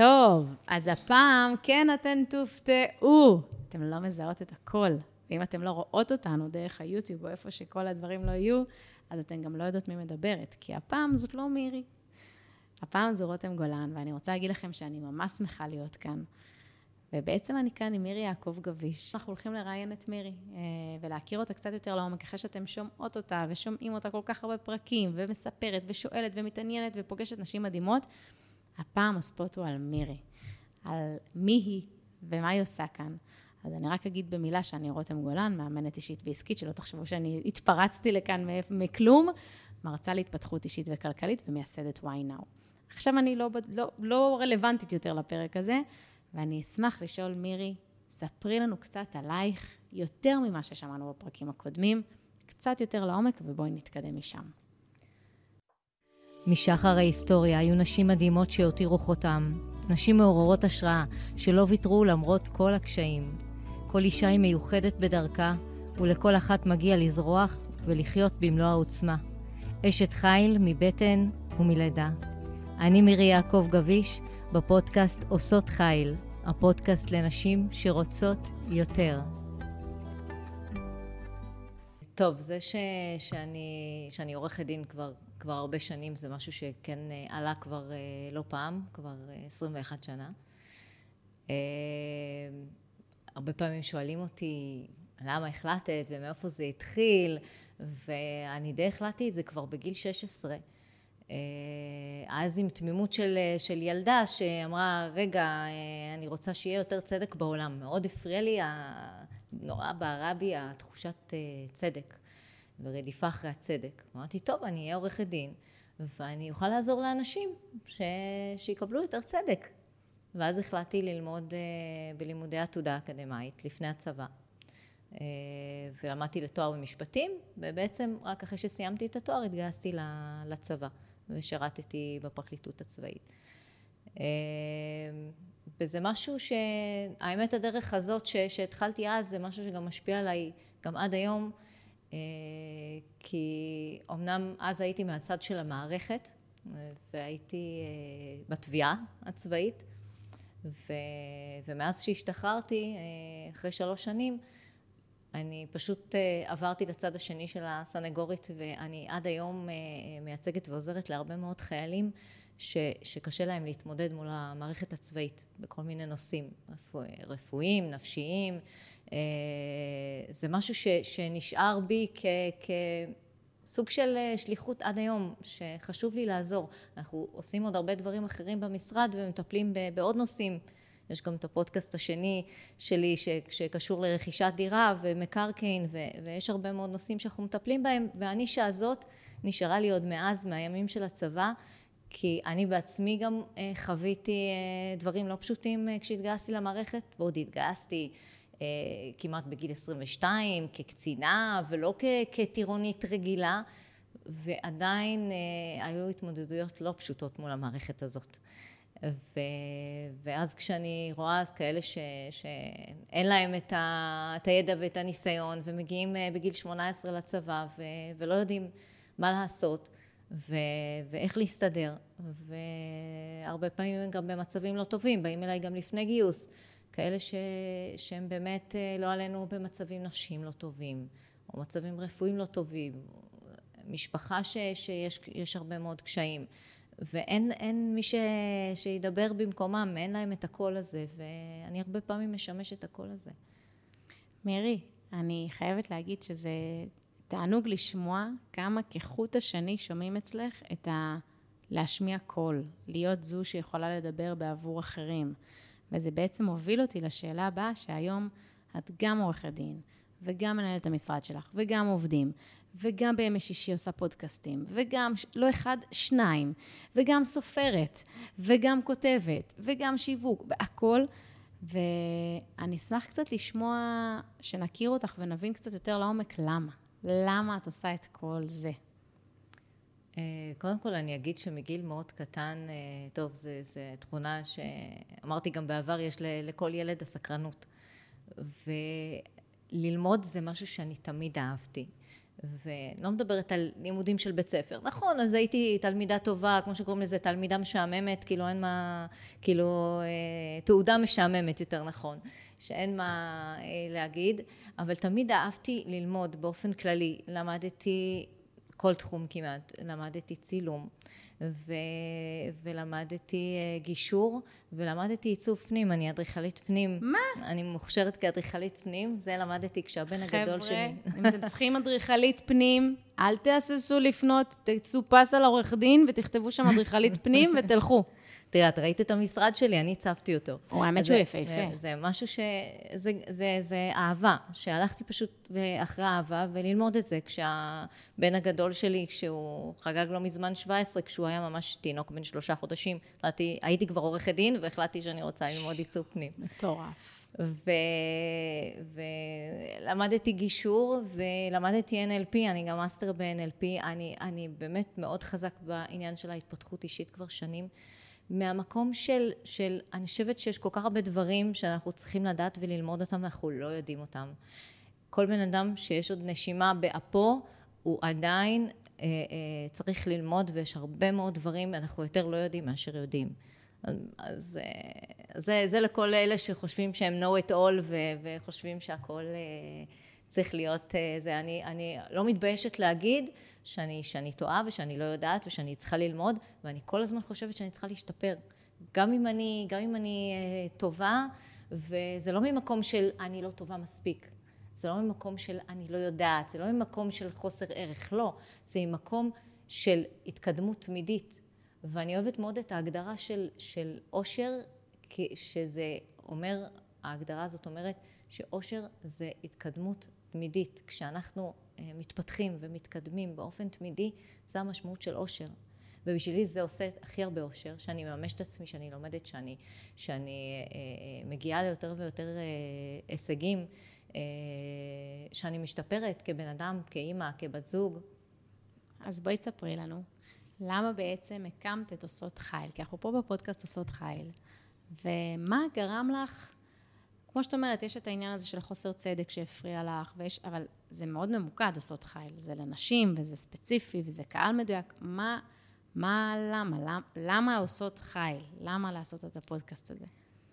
טוב, אז הפעם כן אתן תופתעו. אתן לא מזהות את הכל. ואם אתן לא רואות אותנו דרך היוטיוב או איפה שכל הדברים לא יהיו, אז אתן גם לא יודעות מי מדברת. כי הפעם זאת לא מירי. הפעם זו רותם גולן, ואני רוצה להגיד לכם שאני ממש שמחה להיות כאן. ובעצם אני כאן עם מירי יעקב גביש. אנחנו הולכים לראיין את מירי אה, ולהכיר אותה קצת יותר לעומק, אחרי שאתם שומעות אותה ושומעים אותה כל כך הרבה פרקים, ומספרת ושואלת ומתעניינת ופוגשת נשים מדהימות. הפעם הספוט הוא על מירי, על מי היא ומה היא עושה כאן. אז אני רק אגיד במילה שאני רותם גולן, מאמנת אישית ועסקית, שלא תחשבו שאני התפרצתי לכאן מכלום, מרצה להתפתחות אישית וכלכלית ומייסדת why now. עכשיו אני לא, לא, לא רלוונטית יותר לפרק הזה, ואני אשמח לשאול, מירי, ספרי לנו קצת עלייך, יותר ממה ששמענו בפרקים הקודמים, קצת יותר לעומק, ובואי נתקדם משם. משחר ההיסטוריה היו נשים מדהימות שהותירו חותם, נשים מעוררות השראה, שלא ויתרו למרות כל הקשיים. כל אישה היא מיוחדת בדרכה, ולכל אחת מגיע לזרוח ולחיות במלוא העוצמה. אשת חיל מבטן ומלידה. אני מירי יעקב גביש, בפודקאסט עושות חיל, הפודקאסט לנשים שרוצות יותר. טוב, זה ש, שאני, שאני עורכת דין כבר, כבר הרבה שנים, זה משהו שכן אה, עלה כבר אה, לא פעם, כבר 21 אה, שנה. הרבה פעמים שואלים אותי, למה החלטת ומאיפה זה התחיל, ואני די החלטתי את זה כבר בגיל 16. אה, אז עם תמימות של, של ילדה שאמרה, רגע, אני רוצה שיהיה יותר צדק בעולם. מאוד הפריע לי, נורא בערה בי התחושת צדק ורדיפה אחרי הצדק. אמרתי, טוב, אני אהיה עורכת דין, ואני אוכל לעזור לאנשים ש... שיקבלו יותר צדק. ואז החלטתי ללמוד בלימודי עתודה אקדמאית לפני הצבא. ולמדתי לתואר במשפטים, ובעצם רק אחרי שסיימתי את התואר התגייסתי לצבא. ושירתתי בפרקליטות הצבאית. אה, וזה משהו שהאמת הדרך הזאת ש, שהתחלתי אז זה משהו שגם משפיע עליי גם עד היום אה, כי אמנם אז הייתי מהצד של המערכת והייתי אה, בתביעה הצבאית ו, ומאז שהשתחררתי אחרי שלוש שנים אני פשוט אה, עברתי לצד השני של הסנגורית ואני עד היום אה, מייצגת ועוזרת להרבה מאוד חיילים ש, שקשה להם להתמודד מול המערכת הצבאית בכל מיני נושאים רפוא, רפואיים, נפשיים. אה, זה משהו ש, שנשאר בי כ, כסוג של שליחות עד היום, שחשוב לי לעזור. אנחנו עושים עוד הרבה דברים אחרים במשרד ומטפלים בעוד נושאים. יש גם את הפודקאסט השני שלי ש, שקשור לרכישת דירה ומקרקעין ויש הרבה מאוד נושאים שאנחנו מטפלים בהם והנישה הזאת נשארה לי עוד מאז מהימים של הצבא כי אני בעצמי גם אה, חוויתי אה, דברים לא פשוטים אה, כשהתגייסתי למערכת ועוד התגייסתי כמעט בגיל 22 כקצינה ולא כטירונית רגילה ועדיין היו התמודדויות לא פשוטות מול המערכת הזאת. ו, ואז כשאני רואה כאלה ש, שאין להם את, ה, את הידע ואת הניסיון ומגיעים בגיל 18 לצבא ו, ולא יודעים מה לעשות ו, ואיך להסתדר והרבה פעמים גם במצבים לא טובים, באים אליי גם לפני גיוס, כאלה ש, שהם באמת אה, לא עלינו במצבים נפשיים לא טובים או מצבים רפואיים לא טובים, משפחה ש, שיש הרבה מאוד קשיים ואין מי ש, שידבר במקומם, אין להם את הקול הזה, ואני הרבה פעמים משמש את הקול הזה. מירי, אני חייבת להגיד שזה תענוג לשמוע כמה כחוט השני שומעים אצלך את ה... להשמיע קול, להיות זו שיכולה לדבר בעבור אחרים. וזה בעצם הוביל אותי לשאלה הבאה, שהיום את גם עורכת דין, וגם מנהלת המשרד שלך, וגם עובדים, וגם בימי שישי עושה פודקאסטים, וגם, לא אחד, שניים, וגם סופרת, וגם כותבת, וגם שיווק, והכול. ואני אשמח קצת לשמוע, שנכיר אותך ונבין קצת יותר לעומק למה. למה את עושה את כל זה? אה, קודם כל אני אגיד שמגיל מאוד קטן, אה, טוב, זו תכונה שאמרתי גם בעבר, יש לכל ילד הסקרנות. וללמוד זה משהו שאני תמיד אהבתי. ולא מדברת על לימודים של בית ספר. נכון, אז הייתי תלמידה טובה, כמו שקוראים לזה, תלמידה משעממת, כאילו אין מה, כאילו, אה, תעודה משעממת יותר נכון, שאין מה אה, להגיד, אבל תמיד אהבתי ללמוד באופן כללי. למדתי כל תחום כמעט, למדתי צילום. ו... ולמדתי אה, גישור, ולמדתי עיצוב פנים, אני אדריכלית פנים. מה? אני מוכשרת כאדריכלית פנים, זה למדתי כשהבן הגדול שלי... חבר'ה, אם אתם צריכים אדריכלית פנים, אל תהססו לפנות, תצאו פס על עורך דין ותכתבו שם אדריכלית פנים ותלכו. תראה, את ראית את המשרד שלי, אני הצבתי אותו. או, האמת שהוא זה- יפהפה. זה- זה משהו ש... זה, זה, זה אהבה, שהלכתי פשוט אחרי אהבה וללמוד את זה. כשהבן הגדול שלי, כשהוא חגג לא מזמן 17, כשהוא היה ממש תינוק בן שלושה חודשים, החלטתי, הייתי כבר עורכת דין והחלטתי שאני רוצה ללמוד עיצוב פנים. מטורף. ו... ולמדתי גישור ולמדתי NLP, אני גם מאסטר ב-NLP, אני, אני באמת מאוד חזק בעניין של ההתפתחות אישית כבר שנים. מהמקום של, של, אני חושבת שיש כל כך הרבה דברים שאנחנו צריכים לדעת וללמוד אותם ואנחנו לא יודעים אותם. כל בן אדם שיש עוד נשימה באפו, הוא עדיין אה, אה, צריך ללמוד ויש הרבה מאוד דברים אנחנו יותר לא יודעים מאשר יודעים. אז אה, זה, זה לכל אלה שחושבים שהם know it all ו, וחושבים שהכל אה, צריך להיות אה, זה. אני, אני לא מתביישת להגיד שאני, שאני טועה ושאני לא יודעת ושאני צריכה ללמוד ואני כל הזמן חושבת שאני צריכה להשתפר. גם אם אני, גם אם אני אה, טובה וזה לא ממקום של אני לא טובה מספיק. זה לא ממקום של אני לא יודעת, זה לא ממקום של חוסר ערך, לא. זה ממקום של התקדמות תמידית. ואני אוהבת מאוד את ההגדרה של, של אושר, שזה אומר, ההגדרה הזאת אומרת שאושר זה התקדמות תמידית. כשאנחנו אה, מתפתחים ומתקדמים באופן תמידי, זה המשמעות של אושר. ובשבילי זה עושה הכי הרבה אושר, שאני מממשת את עצמי, שאני לומדת, שאני, שאני אה, אה, מגיעה ליותר ויותר הישגים, שאני משתפרת כבן אדם, כאימא, כבת זוג. אז בואי תספרי לנו, למה בעצם הקמת את עושות חיל? כי אנחנו פה בפודקאסט עושות חיל. ומה גרם לך, כמו שאת אומרת, יש את העניין הזה של חוסר צדק שהפריע לך, ויש, אבל זה מאוד ממוקד עושות חיל. זה לנשים, וזה ספציפי, וזה קהל מדויק. מה, מה, למה? למה, למה עושות חיל? למה לעשות את הפודקאסט הזה?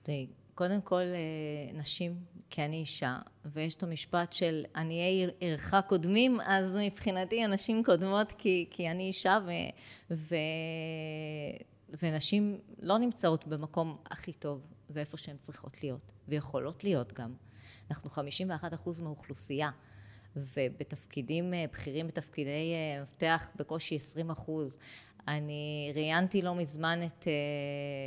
תראי, קודם כל אה, נשים, כי אני אישה, ויש את המשפט של עניי עירך קודמים, אז מבחינתי הנשים קודמות כי, כי אני אישה, ו, ו, ונשים לא נמצאות במקום הכי טוב ואיפה שהן צריכות להיות, ויכולות להיות גם. אנחנו 51% מהאוכלוסייה. ובתפקידים אה, בכירים, בתפקידי אה, מפתח, בקושי 20 אחוז. אני ראיינתי לא מזמן את, אה,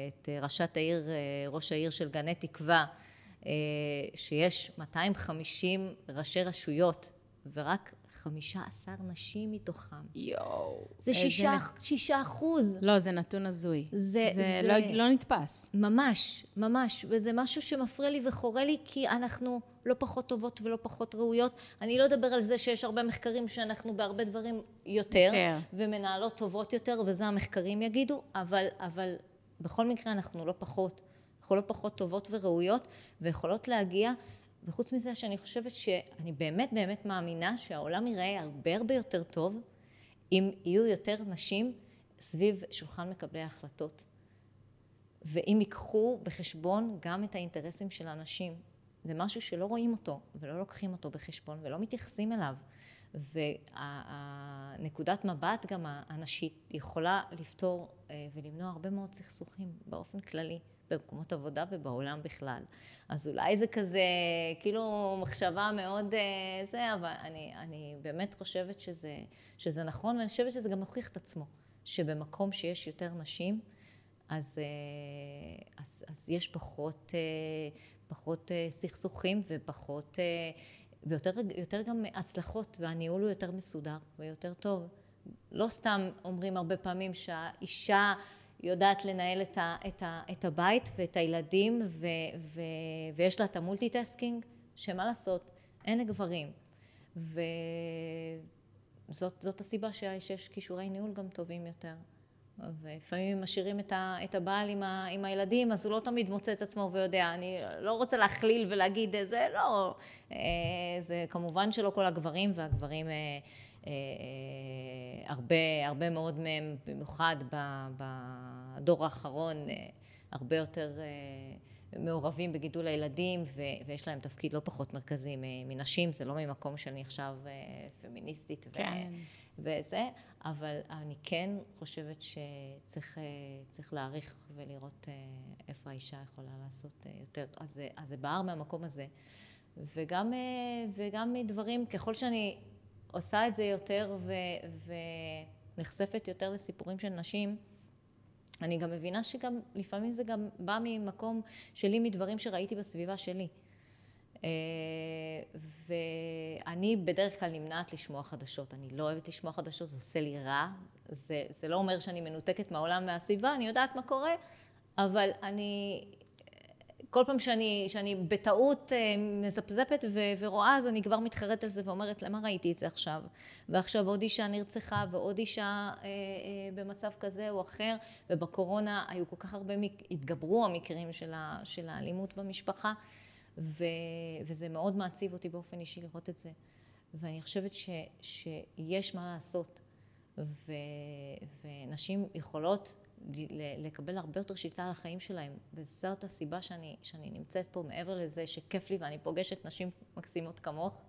את ראשת העיר, ראש העיר של גני תקווה, שיש 250 ראשי רשויות, ורק 15 נשים מתוכם. יואו. זה שישה, נ- שישה אחוז. לא, זה נתון הזוי. זה- זה, זה- לא, לא נתפס. ממש, ממש, וזה משהו שמפריע לי וחורה לי כי אנחנו לא פחות טובות ולא פחות ראויות. אני לא אדבר על זה שיש הרבה מחקרים שאנחנו בהרבה דברים יותר, יותר. ומנהלות טובות יותר, וזה המחקרים יגידו, אבל, אבל בכל מקרה אנחנו לא פחות. אנחנו לא פחות טובות וראויות, ויכולות להגיע, וחוץ מזה שאני חושבת שאני באמת באמת מאמינה שהעולם ייראה הרבה הרבה יותר טוב, אם יהיו יותר נשים סביב שולחן מקבלי ההחלטות. ואם ייקחו בחשבון גם את האינטרסים של הנשים. זה משהו שלא רואים אותו ולא לוקחים אותו בחשבון ולא מתייחסים אליו. והנקודת מבט גם הנשית יכולה לפתור אה, ולמנוע הרבה מאוד סכסוכים באופן כללי. במקומות עבודה ובעולם בכלל. אז אולי זה כזה, כאילו, מחשבה מאוד אה, זה, אבל אני, אני באמת חושבת שזה, שזה נכון, ואני חושבת שזה גם מוכיח את עצמו, שבמקום שיש יותר נשים, אז, אה, אז, אז יש פחות, אה, פחות אה, סכסוכים ופחות, אה, ויותר יותר גם הצלחות, והניהול הוא יותר מסודר ויותר טוב. לא סתם אומרים הרבה פעמים שהאישה יודעת לנהל את, ה, את, ה, את הבית ואת הילדים ו, ו, ויש לה את ה multitasking, שמה לעשות, אין לגברים. וזאת הסיבה שיש כישורי ניהול גם טובים יותר. ולפעמים משאירים את, ה, את הבעל עם, ה, עם הילדים, אז הוא לא תמיד מוצא את עצמו ויודע. אני לא רוצה להכליל ולהגיד, זה לא. זה כמובן שלא כל הגברים, והגברים הרבה, הרבה מאוד מהם, במיוחד בדור האחרון, הרבה יותר מעורבים בגידול הילדים ו- ויש להם תפקיד לא פחות מרכזי מנשים, זה לא ממקום שאני עכשיו פמיניסטית כן. ו- וזה, אבל אני כן חושבת שצריך להעריך ולראות איפה האישה יכולה לעשות יותר. אז, אז זה בער מהמקום הזה. וגם, וגם מדברים, ככל שאני עושה את זה יותר ו, ונחשפת יותר לסיפורים של נשים, אני גם מבינה שגם לפעמים זה גם בא ממקום שלי, מדברים שראיתי בסביבה שלי. אה, ואני בדרך כלל נמנעת לשמוע חדשות. אני לא אוהבת לשמוע חדשות, זה עושה לי רע. זה, זה לא אומר שאני מנותקת מהעולם, מהסביבה, אני יודעת מה קורה, אבל אני כל פעם שאני, שאני בטעות אה, מזפזפת ו, ורואה, אז אני כבר מתחרט על זה ואומרת, למה ראיתי את זה עכשיו? ועכשיו עוד אישה נרצחה ועוד אישה אה, אה, במצב כזה או אחר, ובקורונה היו כל כך הרבה, התגברו המקרים של, ה, של האלימות במשפחה, ו, וזה מאוד מעציב אותי באופן אישי לראות את זה. ואני חושבת ש, שיש מה לעשות, ו, ונשים יכולות לקבל הרבה יותר שליטה על החיים שלהם. וזאת הסיבה שאני, שאני נמצאת פה, מעבר לזה שכיף לי ואני פוגשת נשים מקסימות כמוך,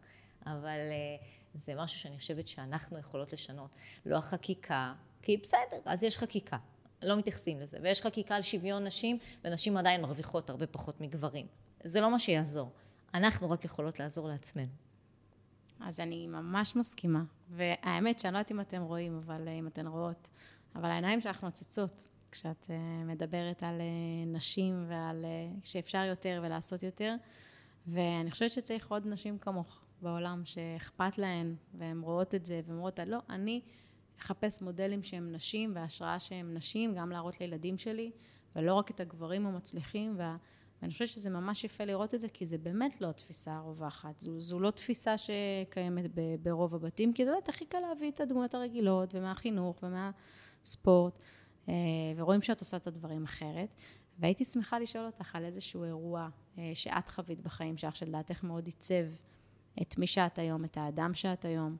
אבל uh, זה משהו שאני חושבת שאנחנו יכולות לשנות. לא החקיקה, כי בסדר, אז יש חקיקה, לא מתייחסים לזה. ויש חקיקה על שוויון נשים, ונשים עדיין מרוויחות הרבה פחות מגברים. זה לא מה שיעזור. אנחנו רק יכולות לעזור לעצמנו. אז אני ממש מסכימה. והאמת שאני לא יודעת אם אתם רואים, אבל אה, אם אתן רואות, אבל העיניים שלך נוצצות כשאת uh, מדברת על uh, נשים ועל uh, שאפשר יותר ולעשות יותר. ואני חושבת שצריך עוד נשים כמוך בעולם, שאכפת להן, והן רואות את זה, והן אומרות, לא, אני אחפש מודלים שהם נשים, והשראה שהם נשים, גם להראות לילדים שלי, ולא רק את הגברים המצליחים, וה... ואני חושבת שזה ממש יפה לראות את זה, כי זה באמת לא התפיסה הרווחת. זו, זו לא תפיסה שקיימת ברוב הבתים, כי את יודעת, הכי קל להביא את הדמויות הרגילות, ומהחינוך, ומה... ספורט, אה, ורואים שאת עושה את הדברים אחרת. והייתי שמחה לשאול אותך על איזשהו אירוע אה, שאת חווית בחיים שלך, שלדעתך מאוד עיצב את מי שאת היום, את האדם שאת היום,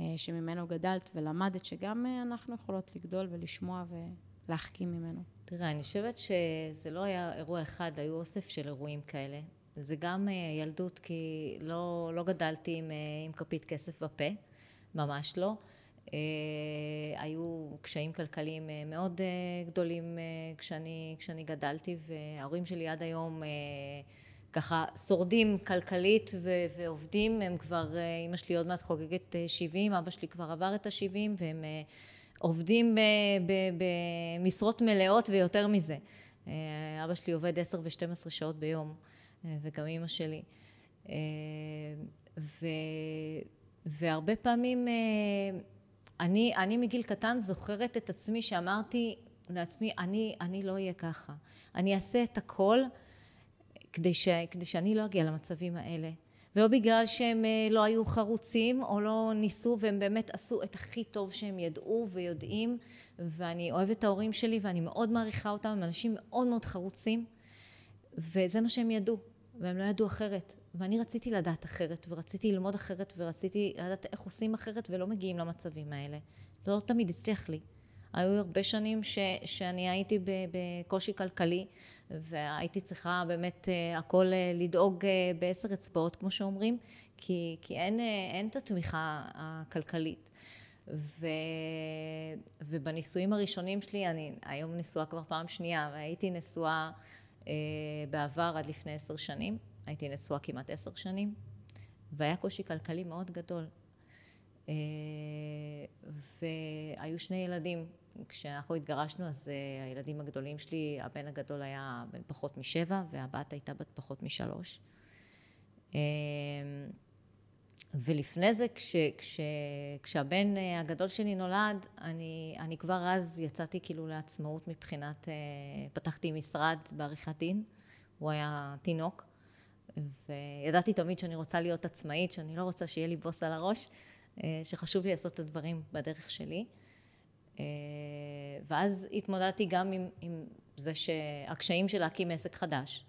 אה, שממנו גדלת ולמדת, שגם אנחנו יכולות לגדול ולשמוע ולהחכים ממנו. תראה, אני חושבת שזה לא היה אירוע אחד, היו אוסף של אירועים כאלה. זה גם ילדות, כי לא, לא גדלתי עם, עם כפית כסף בפה, ממש לא. אה, היו קשיים כלכליים אה, מאוד אה, גדולים כשאני, כשאני גדלתי וההורים שלי עד היום ככה שורדים כלכלית ו- ועובדים, הם כבר, אימא שלי עוד מעט חוגגת 70, אבא שלי כבר עבר את ה-70 והם עובדים במשרות מלאות ויותר מזה. אבא שלי עובד 10 ו-12 שעות ביום וגם אימא שלי. ו... והרבה פעמים אני, אני מגיל קטן זוכרת את עצמי שאמרתי לעצמי, אני, אני לא אהיה ככה. אני אעשה את הכל כדי, ש, כדי שאני לא אגיע למצבים האלה. ולא בגלל שהם אה, לא היו חרוצים או לא ניסו והם באמת עשו את הכי טוב שהם ידעו ויודעים ואני אוהבת את ההורים שלי ואני מאוד מעריכה אותם, הם אנשים מאוד מאוד חרוצים וזה מה שהם ידעו והם לא ידעו אחרת ואני רציתי לדעת אחרת, ורציתי ללמוד אחרת, ורציתי לדעת איך עושים אחרת, ולא מגיעים למצבים האלה. לא תמיד הצליח לי. היו הרבה שנים ש, שאני הייתי בקושי כלכלי, והייתי צריכה באמת אה, הכל אה, לדאוג אה, בעשר אצבעות, כמו שאומרים, כי, כי אין, אין את התמיכה הכלכלית. ו, ובנישואים הראשונים שלי, אני היום נשואה כבר פעם שנייה, והייתי נשואה אה, בעבר עד לפני עשר שנים. הייתי נשואה כמעט עשר שנים, והיה קושי כלכלי מאוד גדול. אה, והיו שני ילדים. כשאנחנו התגרשנו, אז אה, הילדים הגדולים שלי, הבן הגדול היה בן פחות משבע, והבת הייתה בת פחות משלוש. אה, ולפני זה, כש, כש, כשהבן הגדול שלי נולד, אני, אני כבר אז יצאתי כאילו לעצמאות מבחינת, פתחתי משרד בעריכת דין, הוא היה תינוק, וידעתי תמיד שאני רוצה להיות עצמאית, שאני לא רוצה שיהיה לי בוס על הראש, אה, שחשוב לי לעשות את הדברים בדרך שלי. אה, ואז התמודדתי גם עם, עם זה שהקשיים של להקים עסק חדש,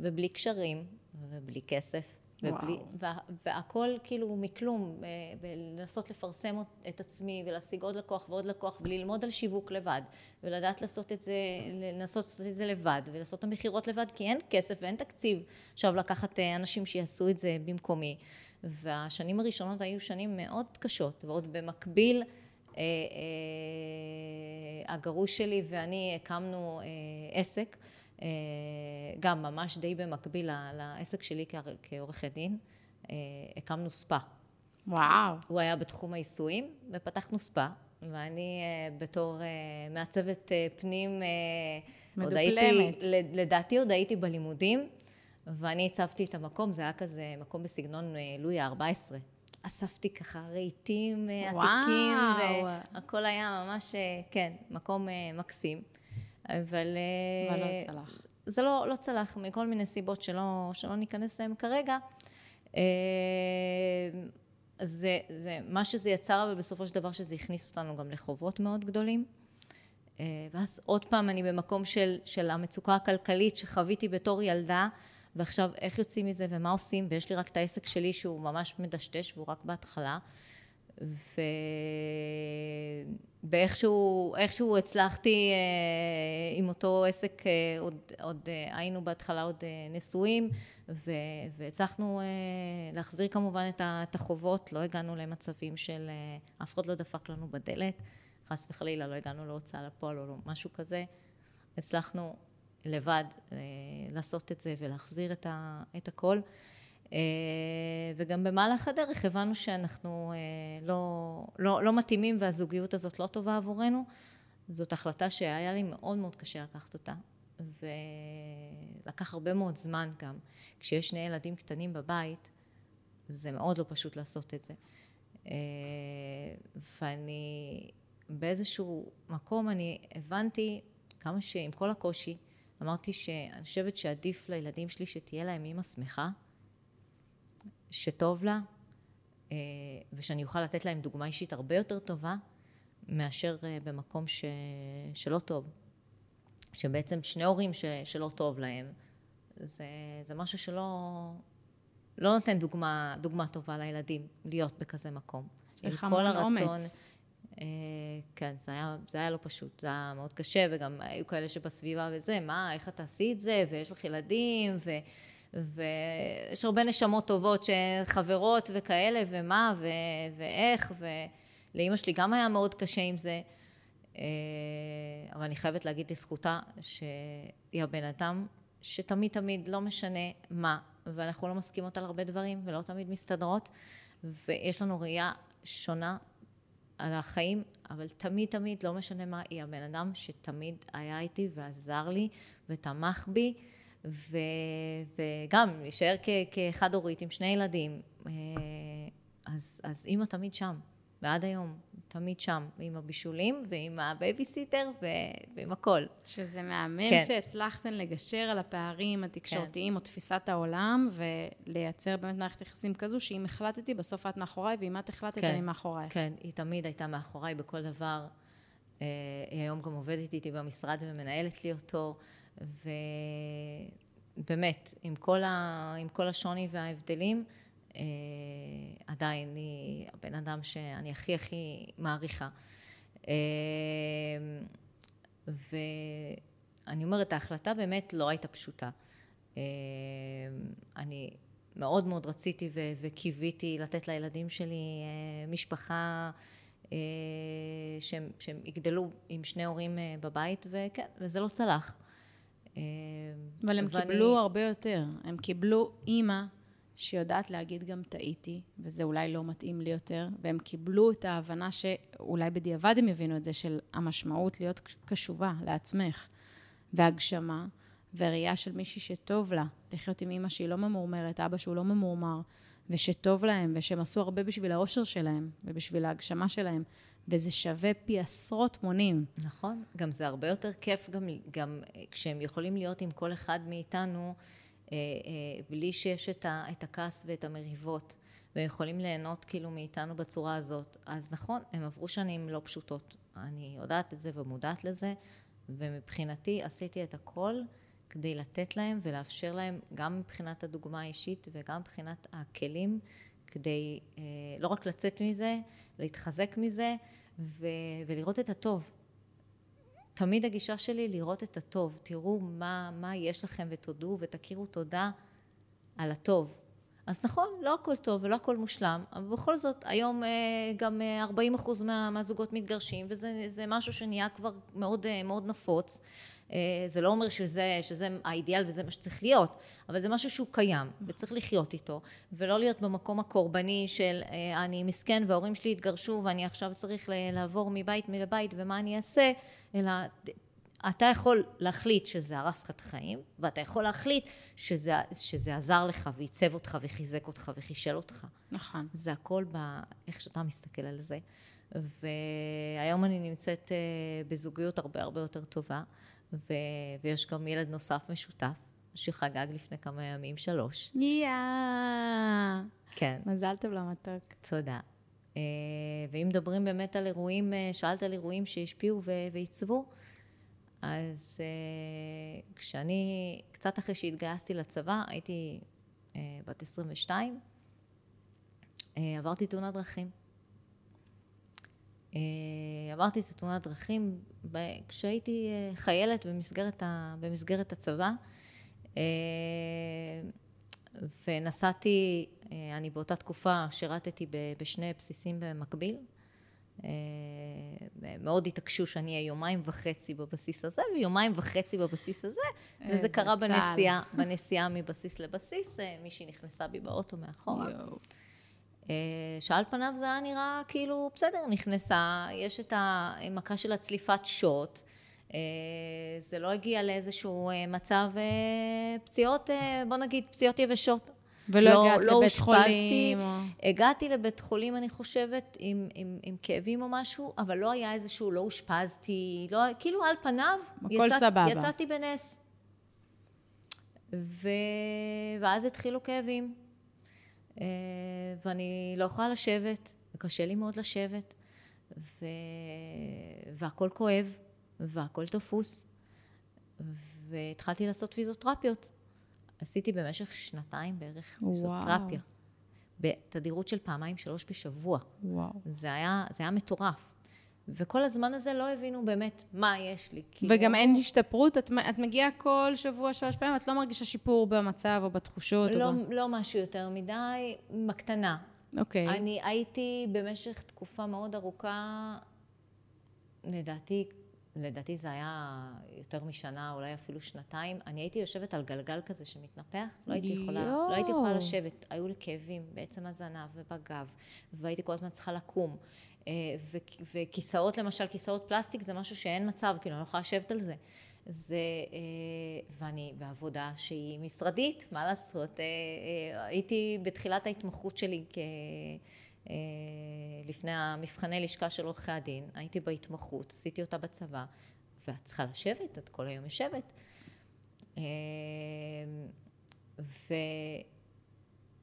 ובלי קשרים, ובלי כסף, ובלי, וה, והכל כאילו מכלום, אה, ולנסות לפרסם את עצמי ולהשיג עוד לקוח ועוד לקוח וללמוד על שיווק לבד ולדעת לעשות את זה, לנסות לעשות את זה לבד ולעשות את המכירות לבד כי אין כסף ואין תקציב. עכשיו לקחת אה, אנשים שיעשו את זה במקומי. והשנים הראשונות היו שנים מאוד קשות ועוד במקביל אה, הגרוש שלי ואני הקמנו עסק אה, גם ממש די במקביל לעסק שלי כעורכת דין, אה, הקמנו ספא. וואו. הוא היה בתחום העיסויים, ופתחנו ספא, ואני אה, בתור מעצבת פנים, מדופלמת. הייתי, לדעתי עוד הייתי בלימודים, ואני הצבתי את המקום, זה היה כזה מקום בסגנון לואי ה-14. אספתי ככה רהיטים עתיקים, והכל היה ממש, כן, מקום מקסים. אבל... אבל לא אה, צלח. זה לא, לא צלח, מכל מיני סיבות שלא, שלא ניכנס להן כרגע. אה, זה, זה מה שזה יצר, אבל בסופו של דבר שזה הכניס אותנו גם לחובות מאוד גדולים. אה, ואז עוד פעם אני במקום של, של המצוקה הכלכלית שחוויתי בתור ילדה, ועכשיו איך יוצאים מזה ומה עושים, ויש לי רק את העסק שלי שהוא ממש מדשדש והוא רק בהתחלה. ואיכשהו איכשהו הצלחתי אה, עם אותו עסק, אה, עוד, עוד אה, היינו בהתחלה עוד נשואים ו, והצלחנו להחזיר כמובן את החובות, לא הגענו למצבים של אף אחד לא דפק לנו בדלת, חס וחלילה לא הגענו להוצאה לפועל או משהו כזה, הצלחנו לבד לעשות את זה ולהחזיר את, ה, את הכל. אה, וגם במהלך הדרך הבנו שאנחנו אה, לא, לא, לא מתאימים והזוגיות הזאת לא טובה עבורנו. זאת החלטה שהיה לי מאוד מאוד קשה לקחת אותה, ולקח הרבה מאוד זמן גם. כשיש שני ילדים קטנים בבית, זה מאוד לא פשוט לעשות את זה. אה, ואני באיזשהו מקום אני הבנתי כמה שעם כל הקושי אמרתי שאני חושבת שעדיף לילדים שלי שתהיה להם אימא שמחה שטוב לה, אה, ושאני אוכל לתת להם דוגמה אישית הרבה יותר טובה, מאשר אה, במקום ש... שלא טוב. שבעצם שני הורים ש... שלא טוב להם, זה, זה משהו שלא לא נותן דוגמה, דוגמה טובה לילדים, להיות בכזה מקום. צריך המון אומץ. אה, כן, זה היה, זה היה לא פשוט, זה היה מאוד קשה, וגם היו כאלה שבסביבה וזה, מה, איך את תעשי את זה, ויש לך ילדים, ו... ויש הרבה נשמות טובות שחברות וכאלה, ומה, ו... ואיך, ולאימא שלי גם היה מאוד קשה עם זה. אה, אבל אני חייבת להגיד לזכותה שהיא הבן אדם שתמיד תמיד לא משנה מה, ואנחנו לא מסכימות על הרבה דברים ולא תמיד מסתדרות, ויש לנו ראייה שונה על החיים, אבל תמיד תמיד, לא משנה מה, היא הבן אדם שתמיד היה איתי ועזר לי ותמך בי. ו, וגם להישאר כחד הורית עם שני ילדים, אה, אז, אז אימא תמיד שם, ועד היום תמיד שם, עם הבישולים ועם הבייביסיטר ועם הכל. שזה מהמם כן. שהצלחתן לגשר על הפערים התקשורתיים כן. או תפיסת העולם, ולייצר באמת מערכת יחסים כזו, שאם החלטתי, בסוף את מאחוריי, ואם את החלטת, כן. אני מאחוריי. כן, היא תמיד הייתה מאחוריי בכל דבר. אה, היא היום גם עובדת איתי במשרד ומנהלת לי אותו. ובאמת, עם כל, ה, עם כל השוני וההבדלים, אה, עדיין היא הבן אדם שאני הכי הכי מעריכה. אה, ואני אומרת, ההחלטה באמת לא הייתה פשוטה. אה, אני מאוד מאוד רציתי ו- וקיוויתי לתת לילדים שלי אה, משפחה אה, שהם, שהם יגדלו עם שני הורים אה, בבית, וכן, וזה לא צלח. אה, אבל הם ואני... קיבלו הרבה יותר. הם קיבלו אימא שיודעת להגיד גם טעיתי, וזה אולי לא מתאים לי יותר, והם קיבלו את ההבנה שאולי בדיעבד הם יבינו את זה, של המשמעות להיות קשובה לעצמך, והגשמה, וראייה של מישהי שטוב לה, לחיות עם אימא שהיא לא ממורמרת, אבא שהוא לא ממורמר, ושטוב להם, ושהם עשו הרבה בשביל האושר שלהם, ובשביל ההגשמה שלהם. וזה שווה פי עשרות מונים. נכון, גם זה הרבה יותר כיף גם, גם כשהם יכולים להיות עם כל אחד מאיתנו אה, אה, בלי שיש את, ה, את הכעס ואת המריבות, והם יכולים ליהנות כאילו מאיתנו בצורה הזאת. אז נכון, הם עברו שנים לא פשוטות. אני יודעת את זה ומודעת לזה, ומבחינתי עשיתי את הכל כדי לתת להם ולאפשר להם, גם מבחינת הדוגמה האישית וגם מבחינת הכלים, כדי אה, לא רק לצאת מזה, להתחזק מזה ו, ולראות את הטוב. תמיד הגישה שלי לראות את הטוב. תראו מה, מה יש לכם ותודו ותכירו תודה על הטוב. אז נכון, לא הכל טוב ולא הכל מושלם, אבל בכל זאת, היום אה, גם 40 אה, אחוז מה, מהזוגות מתגרשים, וזה משהו שנהיה כבר מאוד, אה, מאוד נפוץ. זה לא אומר שזה, שזה האידיאל וזה מה שצריך להיות, אבל זה משהו שהוא קיים, וצריך לחיות איתו, ולא להיות במקום הקורבני של אני מסכן וההורים שלי התגרשו ואני עכשיו צריך לעבור מבית לבית ומה אני אעשה, אלא אתה יכול להחליט שזה הרס לך את החיים, ואתה יכול להחליט שזה, שזה עזר לך ועיצב אותך וחיזק אותך וחישל אותך. נכון. זה הכל באיך שאתה מסתכל על זה. והיום אני נמצאת אה, בזוגיות הרבה הרבה יותר טובה, ו... ויש גם ילד נוסף משותף, שחגג לפני כמה ימים, שלוש. יאה. כן. מזל טוב למתוק. תודה. אה, ואם מדברים באמת על אירועים, אה, שאלת על אירועים שהשפיעו ועיצבו, אז uh, כשאני, קצת אחרי שהתגייסתי לצבא, הייתי uh, בת 22, uh, אה, עברתי תאונת דרכים. Uh, עברתי את התאונת דרכים כשהייתי uh, חיילת במסגרת, ה, במסגרת הצבא, uh, ונסעתי, uh, אני באותה תקופה שירתתי בשני בסיסים במקביל. אה, מאוד התעקשו שאני אהיה יומיים וחצי בבסיס הזה, ויומיים וחצי בבסיס הזה, וזה קרה בנסיעה, בנסיעה מבסיס לבסיס, אה, מישהי נכנסה בי באוטו מאחורה. אה, שעל פניו זה היה נראה כאילו, בסדר, נכנסה, יש את המכה של הצליפת שוט, זה לא הגיע לאיזשהו מצב פציעות, בוא נגיד פציעות יבשות. ולא לא, הגעת לא לבית חולים? או... הגעתי לבית חולים, אני חושבת, עם, עם, עם כאבים או משהו, אבל לא היה איזשהו, לא אושפזתי, לא, כאילו על פניו, הכל יצאת, סבבה. יצאתי בנס. ו... ואז התחילו כאבים. אה, ואני לא יכולה לשבת, וקשה לי מאוד לשבת, ו... והכל כואב, והכל תפוס. והתחלתי לעשות פיזיותרפיות. עשיתי במשך שנתיים בערך פיזיותרפיה. בתדירות של פעמיים, שלוש בשבוע. וואו. זה היה, זה היה מטורף. וכל הזמן הזה לא הבינו באמת מה יש לי. כאילו... וגם אין השתפרות? את, את מגיעה כל שבוע, שלוש פעמים, את לא מרגישה שיפור במצב או בתחושות? לא, או. לא משהו יותר מדי, בקטנה. אוקיי. Okay. אני הייתי במשך תקופה מאוד ארוכה, לדעתי לדעתי זה היה יותר משנה, אולי אפילו שנתיים. אני הייתי יושבת על גלגל כזה שמתנפח, לא הייתי יכולה, לא הייתי יכולה לשבת. היו לי כאבים בעצם הזנב ובגב, והייתי כל הזמן צריכה לקום. אה, וכיסאות למשל, כיסאות פלסטיק זה משהו שאין מצב, כאילו, אני לא יכולה לשבת על זה. זה, אה, ואני בעבודה שהיא משרדית, מה לעשות? אה, הייתי בתחילת ההתמחות שלי כ... אה, לפני המבחני לשכה של עורכי הדין, הייתי בהתמחות, עשיתי אותה בצבא, ואת צריכה לשבת, את כל היום יושבת. אה,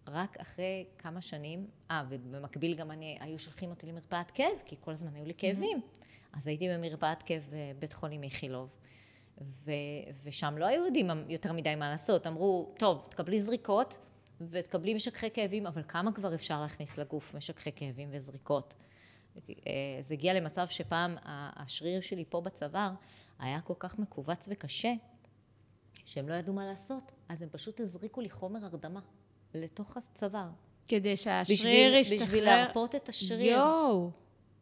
ורק אחרי כמה שנים, אה, ובמקביל גם אני, היו שולחים אותי למרפאת כאב, כי כל הזמן היו לי כאבים. אז הייתי במרפאת כאב בבית חולים איכילוב. ו, ושם לא היו יודעים יותר מדי מה לעשות. אמרו, טוב, תקבלי זריקות, ותקבלי משככי כאבים, אבל כמה כבר אפשר להכניס לגוף משככי כאבים וזריקות? אה, זה הגיע למצב שפעם השריר שלי פה בצוואר היה כל כך מכווץ וקשה, שהם לא ידעו מה לעשות, אז הם פשוט הזריקו לי חומר הרדמה לתוך הצוואר. כדי שהשריר ישתחרר? בשביל להרפות את השריר. יואו.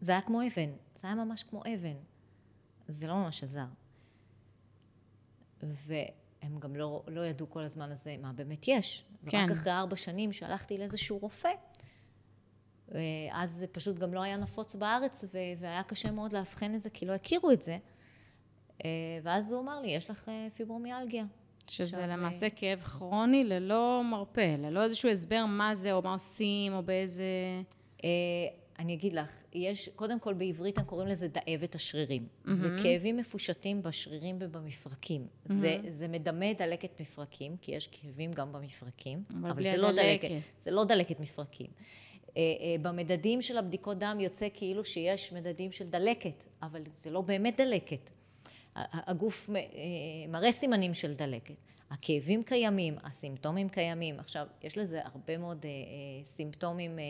זה היה כמו אבן, זה היה ממש כמו אבן. זה לא ממש עזר. ו... הם גם לא, לא ידעו כל הזמן הזה מה באמת יש. כן. ורק אחרי ארבע שנים שהלכתי לאיזשהו רופא, אז זה פשוט גם לא היה נפוץ בארץ, והיה קשה מאוד לאבחן את זה, כי לא הכירו את זה. אה, ואז הוא אמר לי, יש לך אה, פיברומיאלגיה. שזה עכשיו, למעשה אה, כאב כרוני ללא מרפא, ללא איזשהו הסבר מה זה, או מה עושים, או באיזה... אני אגיד לך, יש, קודם כל בעברית הם קוראים לזה דאבת השרירים. Mm-hmm. זה כאבים מפושטים בשרירים ובמפרקים. Mm-hmm. זה, זה מדמה דלקת מפרקים, כי יש כאבים גם במפרקים, אבל, אבל זה לא דלקת. זה לא דלקת מפרקים. אה, אה, במדדים של הבדיקות דם יוצא כאילו שיש מדדים של דלקת, אבל זה לא באמת דלקת. הגוף מראה סימנים של דלקת. הכאבים קיימים, הסימפטומים קיימים. עכשיו, יש לזה הרבה מאוד אה, אה, סימפטומים אה,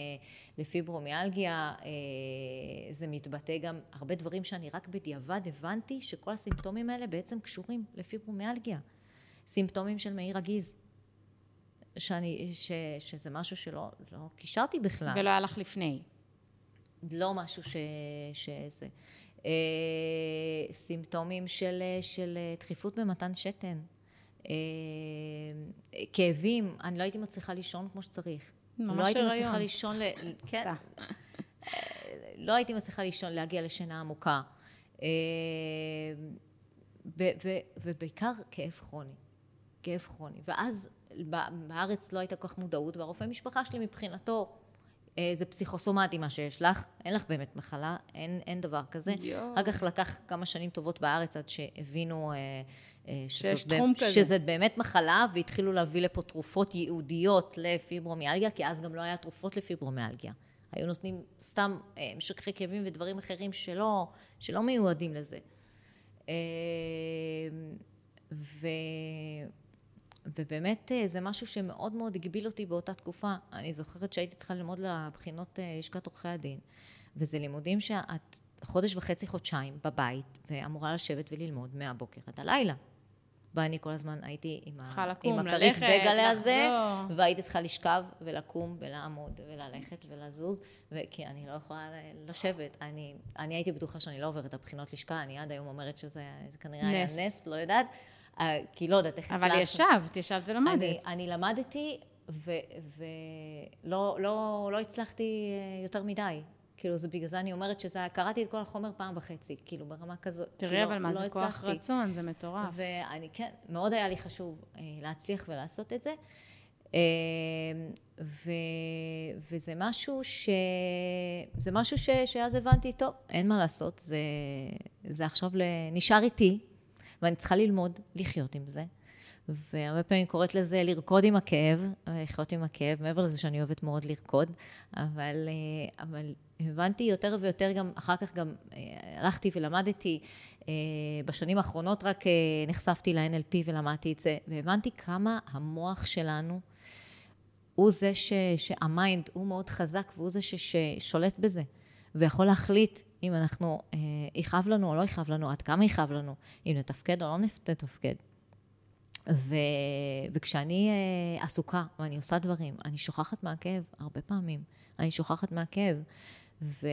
לפיברומיאלגיה, אה, זה מתבטא גם הרבה דברים שאני רק בדיעבד הבנתי שכל הסימפטומים האלה בעצם קשורים לפיברומיאלגיה. סימפטומים של מעי רגיז, שאני, ש, שזה משהו שלא לא קישרתי בכלל. ולא היה לך לפני. לא משהו ש... שזה. אה, סימפטומים של, של דחיפות במתן שתן. אה, כאבים, אני לא הייתי מצליחה לישון כמו שצריך. ממש לא הייתי הריון. מצליחה לישון, ל... כן. לא הייתי מצליחה לישון, להגיע לשינה עמוקה. אה, ובעיקר כאב כרוני. כאב כרוני. ואז בארץ לא הייתה כל כך מודעות, והרופא משפחה שלי מבחינתו, אה, זה פסיכוסומטי מה שיש לך, אין לך באמת מחלה, אין, אין דבר כזה. אחר כך לקח כמה שנים טובות בארץ עד שהבינו אה, אה, שיש תחום כזה. שזה באמת מחלה, והתחילו להביא לפה תרופות ייעודיות לפיברומיאלגיה, כי אז גם לא היה תרופות לפיברומיאלגיה. היו נותנים סתם משככי כאבים ודברים אחרים שלא, שלא מיועדים לזה. ו... ובאמת אה, זה משהו שמאוד מאוד הגביל אותי באותה תקופה. אני זוכרת שהייתי צריכה ללמוד לבחינות אה, לשכת עורכי הדין, וזה לימודים שאת חודש וחצי, חודשיים בבית, ואמורה לשבת וללמוד מהבוקר עד הלילה. ואני כל הזמן הייתי עם, לקום, עם הכרית בגלה הזה, והייתי צריכה לשכב ולקום ולעמוד וללכת ולזוז, כי אני לא יכולה לשבת. אני, אני הייתי בטוחה שאני לא עוברת את הבחינות לשכה, אני עד היום אומרת שזה כנראה נס. היה נס, לא יודעת. אה, כי לא יודעת איך הצלחת. אבל ישבת, ישבת ולמדת. אני, אני למדתי, ולא לא, לא הצלחתי אה, יותר מדי. כאילו, זה בגלל זה אני אומרת שזה, קראתי את כל החומר פעם וחצי, כאילו, ברמה כזאת. תראי, כאילו, אבל מה לא זה הצלחתי. כוח רצון, זה מטורף. ואני, כן, מאוד היה לי חשוב אה, להצליח ולעשות את זה. אה, ו, וזה משהו ש... זה משהו ש, שאז הבנתי, טוב, אין מה לעשות, זה, זה עכשיו נשאר איתי, ואני צריכה ללמוד לחיות עם זה. והרבה פעמים קוראת לזה לרקוד עם הכאב, לחיות עם הכאב, מעבר לזה שאני אוהבת מאוד לרקוד, אבל, אה, אבל הבנתי יותר ויותר גם, אחר כך גם אה, הלכתי ולמדתי, אה, בשנים האחרונות רק נחשפתי ל-NLP ולמדתי את זה, והבנתי כמה המוח שלנו הוא זה ש... שהמיינד הוא מאוד חזק והוא זה. ששולט בזה. ויכול להחליט אם אנחנו, אה, יכאב לנו או לא יכאב לנו, עד כמה יכאב לנו, אם נתפקד או לא נתפקד. ו... וכשאני אה, עסוקה ואני עושה דברים, אני שוכחת מהכאב הרבה פעמים. אני שוכחת מהכאב. ו...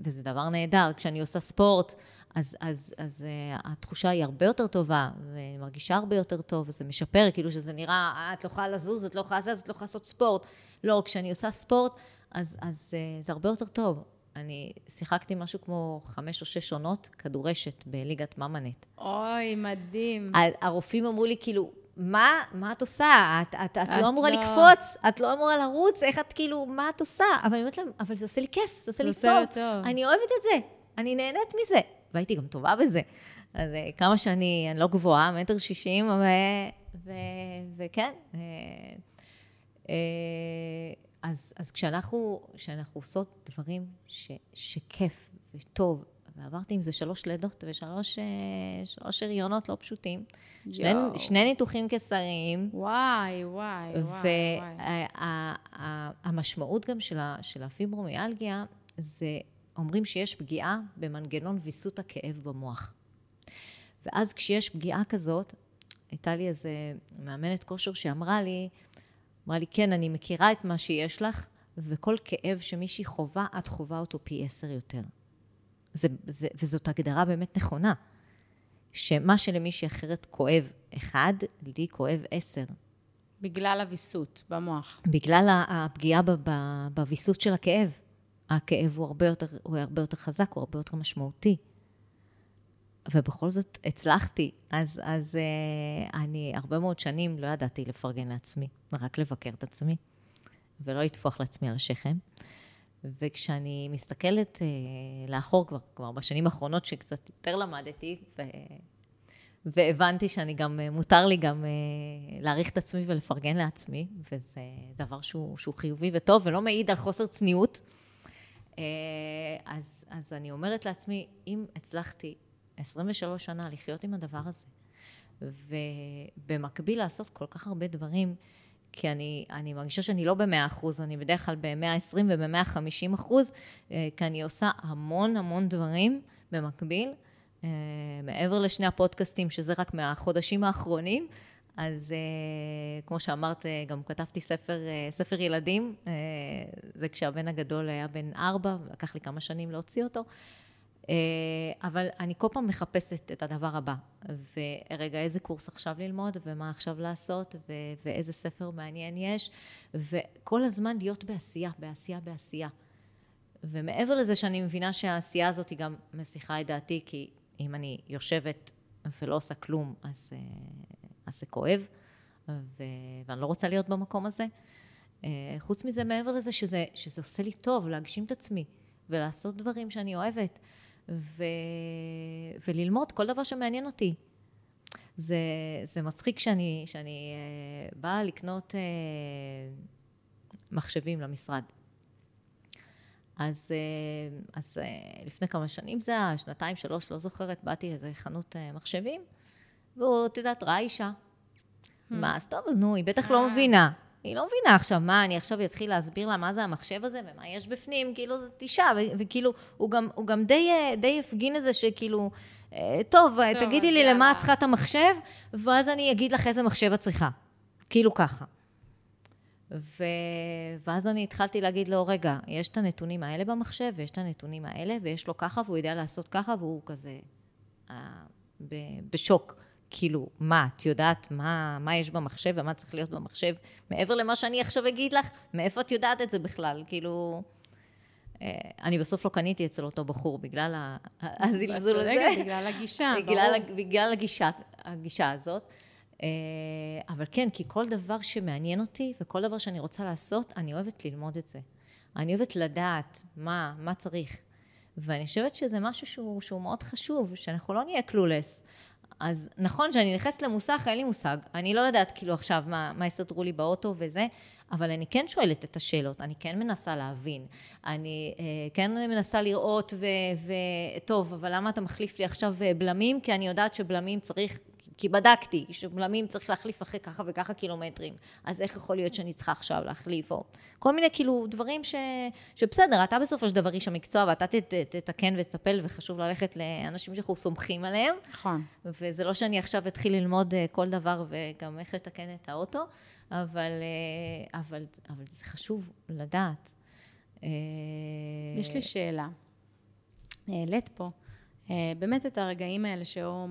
וזה דבר נהדר. כשאני עושה ספורט, אז, אז, אז uh, התחושה היא הרבה יותר טובה, ואני מרגישה הרבה יותר טוב, וזה משפר, כאילו שזה נראה, אה, את לא יכולה לזוז, את לא יכולה לזוז, את לא יכולה לעשות ספורט. לא, כשאני עושה ספורט, אז, אז uh, זה הרבה יותר טוב. אני שיחקתי משהו כמו חמש או שש עונות כדורשת בליגת ממנט. אוי, מדהים. הרופאים אמרו לי, כאילו, מה, מה את עושה? את, את, את, את לא אמורה לא... לקפוץ, את לא אמורה לרוץ, איך את כאילו, מה את עושה? אבל אני אומרת להם, אבל זה עושה לי כיף, זה עושה לי טוב. זה טוב. אני אוהבת את זה, אני נהנית מזה. והייתי גם טובה בזה. אז אה, כמה שאני, אני לא גבוהה, מטר שישים, וכן. אה, אה, אז, אז כשאנחנו, כשאנחנו עושות דברים ש, שכיף וטוב, ועברתי עם זה שלוש לידות ושלוש שלוש הריונות לא פשוטים, שני, שני ניתוחים קיסריים. וואי, וואי, וואי. והמשמעות גם של, ה, של הפיברומיאלגיה, זה אומרים שיש פגיעה במנגנון ויסות הכאב במוח. ואז כשיש פגיעה כזאת, הייתה לי איזה מאמנת כושר שאמרה לי, אמרה לי, כן, אני מכירה את מה שיש לך, וכל כאב שמישהי חווה, את חווה אותו פי עשר יותר. זה, זה, וזאת הגדרה באמת נכונה. שמה שלמישהי אחרת כואב אחד, לי כואב עשר. בגלל הוויסות במוח. בגלל הפגיעה בוויסות של הכאב. הכאב הוא הרבה יותר, הוא הרבה יותר חזק, הוא הרבה יותר משמעותי. ובכל זאת הצלחתי. אז, אז uh, אני הרבה מאוד שנים לא ידעתי לפרגן לעצמי, רק לבקר את עצמי, ולא לטפוח לעצמי על השכם. וכשאני מסתכלת uh, לאחור כבר, כבר בשנים האחרונות שקצת יותר למדתי, ו... והבנתי שאני גם, uh, מותר לי גם להעריך את עצמי ולפרגן לעצמי, וזה דבר שהוא, שהוא חיובי וטוב, ולא מעיד על חוסר צניעות. אז, אז אני אומרת לעצמי, אם הצלחתי 23 שנה לחיות עם הדבר הזה. ובמקביל לעשות כל כך הרבה דברים, כי אני, אני מרגישה שאני לא במאה אחוז, אני בדרך כלל במאה עשרים ובמאה חמישים אחוז, אה, כי אני עושה המון המון דברים במקביל, אה, מעבר לשני הפודקאסטים, שזה רק מהחודשים האחרונים. אז uh, כמו שאמרת, גם כתבתי ספר, ספר ילדים, זה כשהבן הגדול היה בן ארבע, לקח לי כמה שנים להוציא אותו. אה, אבל אני כל פעם מחפשת את הדבר הבא, ורגע, איזה קורס עכשיו ללמוד, ומה עכשיו לעשות, ו- ואיזה ספר מעניין יש, וכל הזמן להיות בעשייה, בעשייה, בעשייה. ומעבר לזה שאני מבינה שהעשייה הזאת היא גם מסיחה את דעתי, כי אם אני יושבת ולא עושה כלום, אז, אה, אז זה כואב, ו- ואני לא רוצה להיות במקום הזה. אה, חוץ מזה, מעבר לזה שזה, שזה עושה לי טוב להגשים את עצמי ולעשות דברים שאני אוהבת. ו... וללמוד כל דבר שמעניין אותי. זה, זה מצחיק שאני, שאני uh, באה לקנות uh, מחשבים למשרד. אז, uh, אז uh, לפני כמה שנים זה היה, שנתיים, שלוש, לא זוכרת, באתי לאיזה חנות uh, מחשבים, והוא, את יודעת, ראה אישה. Hmm. מה, אז טוב, נו, היא בטח לא מבינה. היא לא מבינה עכשיו, מה, אני עכשיו אתחיל להסביר לה מה זה המחשב הזה ומה יש בפנים, כאילו זאת אישה, וכאילו, הוא גם, הוא גם די, די הפגין את זה שכאילו, אה, טוב, טוב תגידי לי יאללה. למה את צריכה את המחשב, ואז אני אגיד לך איזה מחשב את צריכה. כאילו ככה. ו... ואז אני התחלתי להגיד לו, רגע, יש את הנתונים האלה במחשב, ויש את הנתונים האלה, ויש לו ככה, והוא יודע לעשות ככה, והוא כזה אה, ב... בשוק. כאילו, מה, את יודעת מה, מה יש במחשב ומה צריך להיות במחשב? מעבר למה שאני עכשיו אגיד לך, מאיפה את יודעת את זה בכלל? כאילו... אה, אני בסוף לא קניתי אצל אותו בחור בגלל הזלזול הזה. את צודקת, בגלל הגישה, בגלל, ברור. בגלל הגישה, הגישה הזאת. אה, אבל כן, כי כל דבר שמעניין אותי וכל דבר שאני רוצה לעשות, אני אוהבת ללמוד את זה. אני אוהבת לדעת מה, מה צריך. ואני חושבת שזה משהו שהוא, שהוא מאוד חשוב, שאנחנו לא נהיה קלולס. אז נכון שאני נכנסת למוסך, אין לי מושג. אני לא יודעת כאילו עכשיו מה, מה יסדרו לי באוטו וזה, אבל אני כן שואלת את השאלות, אני כן מנסה להבין. אני אה, כן מנסה לראות, וטוב, אבל למה אתה מחליף לי עכשיו אה, בלמים? כי אני יודעת שבלמים צריך כי בדקתי שבלמים צריך להחליף אחרי ככה וככה קילומטרים, אז איך יכול להיות שאני צריכה עכשיו להחליף, או כל מיני כאילו דברים ש, שבסדר, אתה בסופו של דבר איש המקצוע, ואתה תתקן ותטפל, וחשוב ללכת לאנשים שאנחנו סומכים עליהם. נכון. וזה לא שאני עכשיו אתחיל ללמוד אה, כל דבר וגם איך לתקן את האוטו, אבל, אה, אבל, אבל זה חשוב לדעת. אה, יש לי שאלה. העלית פה באמת את הרגעים האלה שאו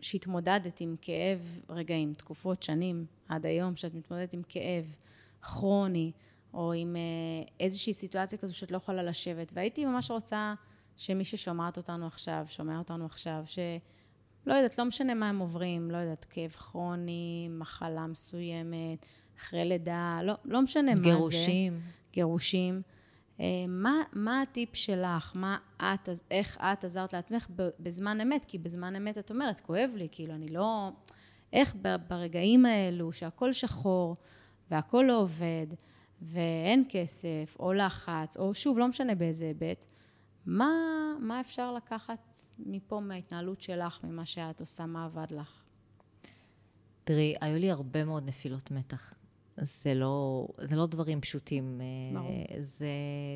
שהתמודדת עם כאב רגעים, תקופות, שנים, עד היום, שאת מתמודדת עם כאב כרוני, או עם אה, איזושהי סיטואציה כזו שאת לא יכולה לשבת. והייתי ממש רוצה שמי ששומעת אותנו עכשיו, שומע אותנו עכשיו, שלא יודעת, לא משנה מה הם עוברים, לא יודעת, כאב כרוני, מחלה מסוימת, אחרי לידה, לא, לא משנה. מה זה. גירושים. גירושים. אה, מה, מה הטיפ שלך? מה את, איך את עזרת לעצמך בזמן אמת? כי בזמן אמת את אומרת, כואב לי, כאילו, אני לא... איך ברגעים האלו שהכל שחור והכל לא עובד ואין כסף או לחץ, או שוב, לא משנה באיזה היבט, מה, מה אפשר לקחת מפה, מההתנהלות שלך, ממה שאת עושה, מה עבד לך? תראי, היו לי הרבה מאוד נפילות מתח. זה לא, זה לא דברים פשוטים. אה, ברור. זה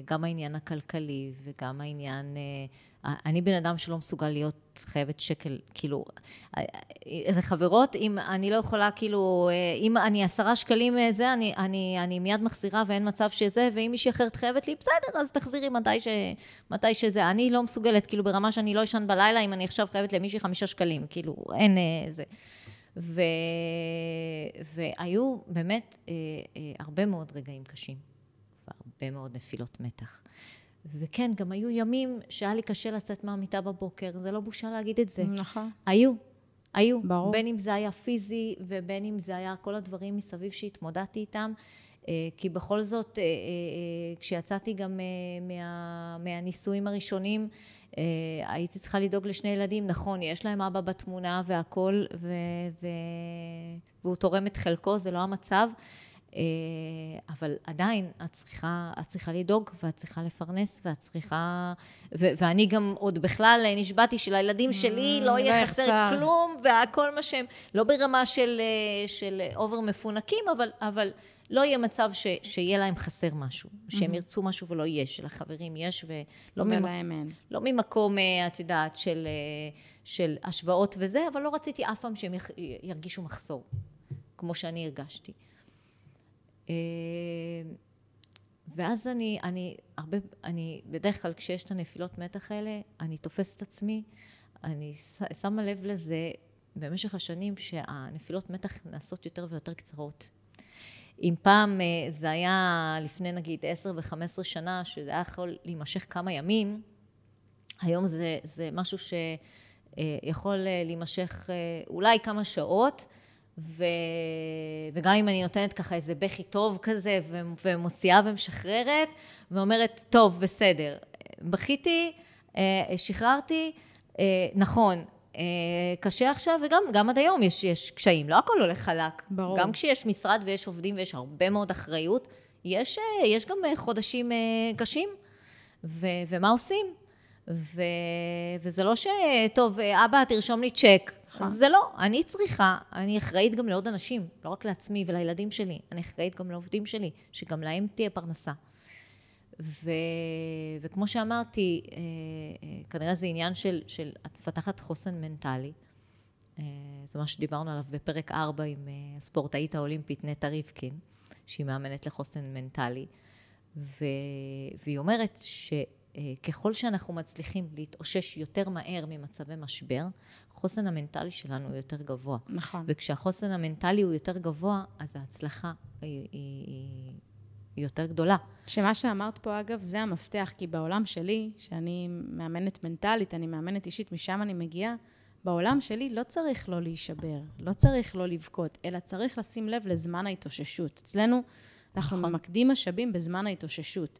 גם העניין הכלכלי וגם העניין... אה, אני בן אדם שלא מסוגל להיות חייבת שקל, כאילו, לחברות, אם אני לא יכולה, כאילו, אה, אם אני עשרה שקלים זה, אני, אני, אני מיד מחזירה ואין מצב שזה, ואם מישהי אחרת חייבת לי, בסדר, אז תחזירי מתי, ש, מתי שזה. אני לא מסוגלת, כאילו, ברמה שאני לא אשן בלילה, אם אני עכשיו חייבת למישהי חמישה שקלים, כאילו, אין זה. ו... והיו באמת אה, אה, הרבה מאוד רגעים קשים, והרבה מאוד נפילות מתח. וכן, גם היו ימים שהיה לי קשה לצאת מהמיטה בבוקר, זה לא בושה להגיד את זה. נכון. היו, היו. ברור. בין אם זה היה פיזי, ובין אם זה היה כל הדברים מסביב שהתמודדתי איתם. אה, כי בכל זאת, אה, אה, כשיצאתי גם מה, מהנישואים הראשונים, הייתי צריכה לדאוג לשני ילדים, נכון, יש להם אבא בתמונה והכול, ו, ו, והוא תורם את חלקו, זה לא המצב. אבל עדיין, את צריכה, את צריכה לדאוג, ואת צריכה לפרנס, ואת צריכה... ו- ואני גם עוד בכלל נשבעתי שלילדים שלי לא יהיה לא חסר. כלום, והכל מה שהם... לא ברמה של, של אובר מפונקים, אבל, אבל לא יהיה מצב ש, שיהיה להם חסר משהו. שהם ירצו משהו ולא יהיה, שלחברים יש, ולא ממק- ולהם אין. לא ממקום, אה, את יודעת, של, אה, של השוואות וזה, אבל לא רציתי אף פעם שהם ירגישו מחסור, כמו שאני הרגשתי. אה, ואז אני, אני, הרבה, אני, בדרך כלל כשיש את הנפילות מתח האלה, אני תופסת עצמי, אני שמה לב לזה במשך השנים שהנפילות מתח נעשות יותר ויותר קצרות. אם פעם אה, זה היה לפני נגיד 10 ו-15 שנה, שזה היה יכול להימשך כמה ימים, היום זה, זה משהו שיכול להימשך אה, אולי כמה שעות, ו... וגם אם אני נותנת ככה איזה בכי טוב כזה, ו... ומוציאה ומשחררת, ואומרת, טוב, בסדר, בכיתי, אה, שחררתי, אה, נכון, אה, קשה עכשיו, וגם גם עד היום יש, יש קשיים, לא הכל הולך חלק. ברור. גם כשיש משרד ויש עובדים ויש הרבה מאוד אחריות, יש, אה, יש גם אה, חודשים אה, קשים, ו, ומה עושים? ו, וזה לא ש... טוב, אה, אבא, תרשום לי צ'ק. נכון. זה לא, אני צריכה, אני אחראית גם לעוד אנשים, לא רק לעצמי ולילדים שלי, אני אחראית גם לעובדים שלי, שגם להם תהיה פרנסה. ו, וכמו שאמרתי, אה, אה, כנראה זה עניין של, של את מפתחת חוסן מנטלי. אה, זה מה שדיברנו עליו בפרק 4 עם הספורטאית האולימפית נטע ריבקין, שהיא מאמנת לחוסן מנטלי. ו... והיא אומרת שככל שאנחנו מצליחים להתאושש יותר מהר ממצבי משבר, החוסן המנטלי שלנו הוא יותר גבוה. נכון. וכשהחוסן המנטלי הוא יותר גבוה, אז ההצלחה היא, היא, היא, היא יותר גדולה. שמה שאמרת פה, אגב, זה המפתח, כי בעולם שלי, שאני מאמנת מנטלית, אני מאמנת אישית, משם אני מגיעה, בעולם שלי לא צריך לא להישבר, לא צריך לא לבכות, אלא צריך לשים לב לזמן ההתאוששות. אצלנו אנחנו נכון. ממקדים משאבים בזמן ההתאוששות.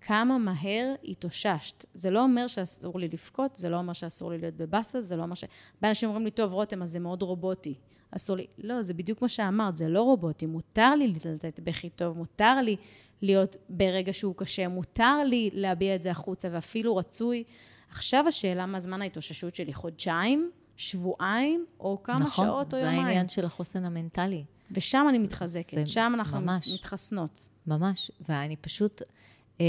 כמה מהר התאוששת. זה לא אומר שאסור לי לבכות, זה לא אומר שאסור לי להיות בבאסה, זה לא אומר ש... הרבה אנשים אומרים לי, טוב, רותם, אז זה מאוד רובוטי. אסור לי... לא, זה בדיוק מה שאמרת, זה לא רובוטי. מותר לי לתת בכי טוב, מותר לי להיות ברגע שהוא קשה, מותר לי להביע את זה החוצה, ואפילו רצוי. עכשיו השאלה מה זמן ההתאוששות שלי, חודשיים, שבועיים, או כמה נכון, שעות או זה יומיים. העניין של החוסן המנטלי. ושם אני מתחזקת, זה שם אנחנו ממש. מתחסנות. ממש, ואני פשוט אה, אה,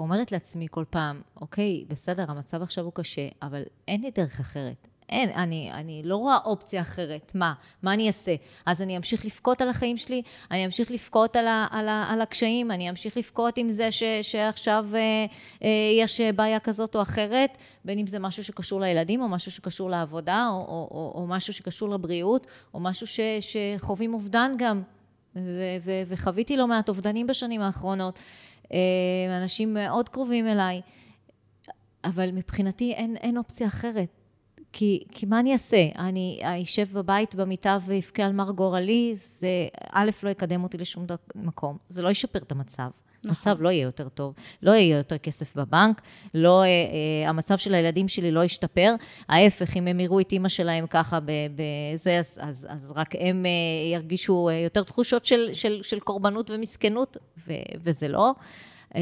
אומרת לעצמי כל פעם, אוקיי, בסדר, המצב עכשיו הוא קשה, אבל אין לי דרך אחרת. אין, אני, אני לא רואה אופציה אחרת. מה? מה אני אעשה? אז אני אמשיך לבכות על החיים שלי, אני אמשיך לבכות על, על, על הקשיים, אני אמשיך לבכות עם זה ש, שעכשיו אה, אה, יש בעיה כזאת או אחרת, בין אם זה משהו שקשור לילדים, או משהו שקשור לעבודה, או, או, או, או משהו שקשור לבריאות, או משהו ש, שחווים אובדן גם. ו- ו- וחוויתי לא מעט אובדנים בשנים האחרונות, אה, אנשים מאוד קרובים אליי, אבל מבחינתי אין, אין אופציה אחרת. כי, כי מה אני אעשה? אני אשב בבית במיטה ואבכה על מר גורלי, זה א', לא יקדם אותי לשום דק- מקום, זה לא ישפר את המצב. המצב לא יהיה יותר טוב, לא יהיה יותר כסף בבנק, לא, אה, אה, המצב של הילדים שלי לא ישתפר. ההפך, אם הם יראו את אימא שלהם ככה בזה, אז, אז, אז רק הם אה, ירגישו אה, יותר תחושות של, של, של קורבנות ומסכנות, ו, וזה לא. אה,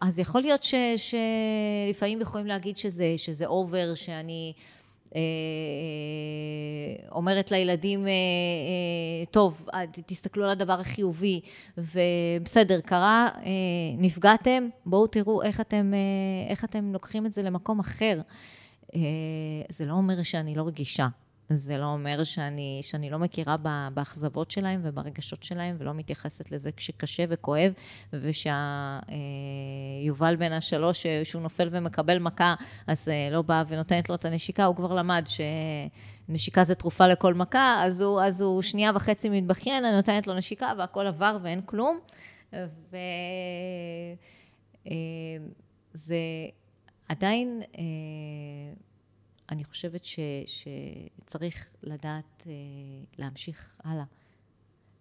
אז יכול להיות ש, שלפעמים יכולים להגיד שזה, שזה אובר, שאני... אה, אומרת לילדים, אה, אה, טוב, תסתכלו על הדבר החיובי, ובסדר, קרה, נפגעתם, בואו תראו איך אתם, איך אתם לוקחים את זה למקום אחר. זה לא אומר שאני לא רגישה. זה לא אומר שאני, שאני לא מכירה באכזבות שלהם וברגשות שלהם ולא מתייחסת לזה כשקשה וכואב ושיובל בן השלוש אה, שהוא נופל ומקבל מכה אז אה, לא באה ונותנת לו את הנשיקה, הוא כבר למד שנשיקה זה תרופה לכל מכה, אז הוא, אז הוא שנייה וחצי מתבכיין, אני נותנת לו נשיקה והכל עבר ואין כלום. עדיין אה, אני חושבת ש, שצריך לדעת אה, להמשיך הלאה.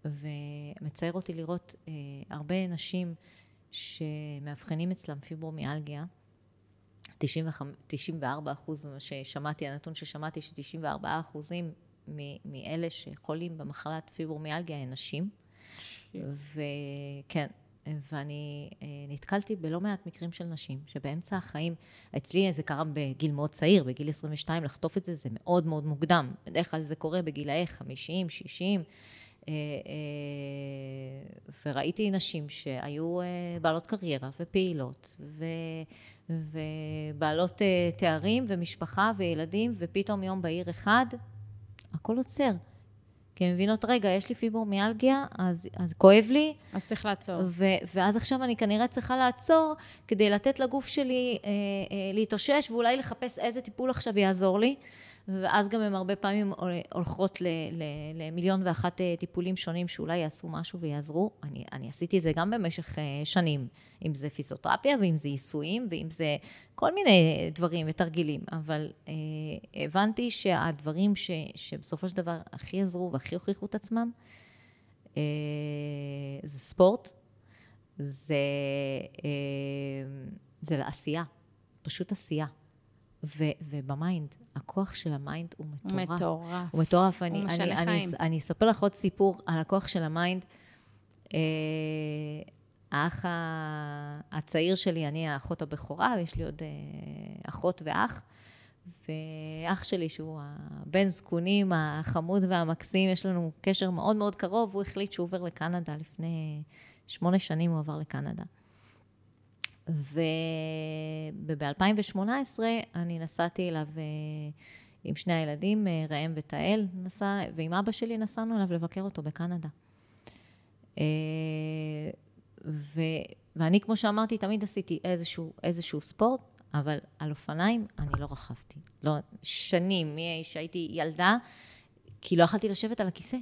ומצער אותי לראות אה, הרבה נשים שמאבחנים אצלם פיברומיאלגיה, 95, 94 אחוז, ששמעתי, הנתון ששמעתי, ש-94 אחוזים מאלה שחולים במחלת פיברומיאלגיה הן נשים. וכן, ואני אה, נתקלתי בלא מעט מקרים של נשים שבאמצע החיים, אצלי זה קרה בגיל מאוד צעיר, בגיל 22, לחטוף את זה זה מאוד מאוד מוקדם. בדרך כלל זה קורה בגילאי 50, 60. אה, וראיתי נשים שהיו בעלות קריירה ופעילות ו, ובעלות תארים ומשפחה וילדים, ופתאום יום בהיר אחד הכל עוצר. כי הן מבינות, רגע, יש לי פיברומיאלגיה, אז, אז כואב לי. אז צריך לעצור. ו, ואז עכשיו אני כנראה צריכה לעצור כדי לתת לגוף שלי אה, אה, להתאושש, ואולי לחפש איזה טיפול עכשיו יעזור לי. ואז גם הן הרבה פעמים הולכות למיליון ואחת אה, טיפולים שונים שאולי יעשו משהו ויעזרו. אני, אני עשיתי את זה גם במשך אה, שנים, אם זה פיזיותרפיה ואם זה עיסויים ואם זה כל מיני דברים ותרגילים, אבל אה, הבנתי שהדברים ש, שבסופו של דבר הכי עזרו והכי הוכיחו את עצמם, אה, זה ספורט, זה, אה, זה לעשייה, פשוט עשייה. ו, וב mind, הכוח של ה mind הוא מטורף. הוא מטורף. הוא מטורף. אני, הוא משנה אני, חיים. אני, אני אספר לך עוד סיפור על הכוח של ה mind. אה, האח הצעיר שלי, אני האחות הבכורה, ויש לי עוד אה, אחות ואח. ואח שלי, שהוא הבן זקונים החמוד והמקסים, יש לנו קשר מאוד מאוד קרוב, הוא החליט שהוא עובר לקנדה לפני שמונה שנים, הוא עבר לקנדה. וב-2018 אני נסעתי אליו אה, עם שני הילדים, אה, ראם ותהל, נסע, ועם אבא שלי נסענו אליו לבקר אותו בקנדה. אה, ו, ואני, כמו שאמרתי, תמיד עשיתי איזשהו, איזשהו ספורט, אבל על אופניים אני לא רכבתי. לא, שנים, שהייתי ילדה, כי לא יכלתי לשבת על הכיסא.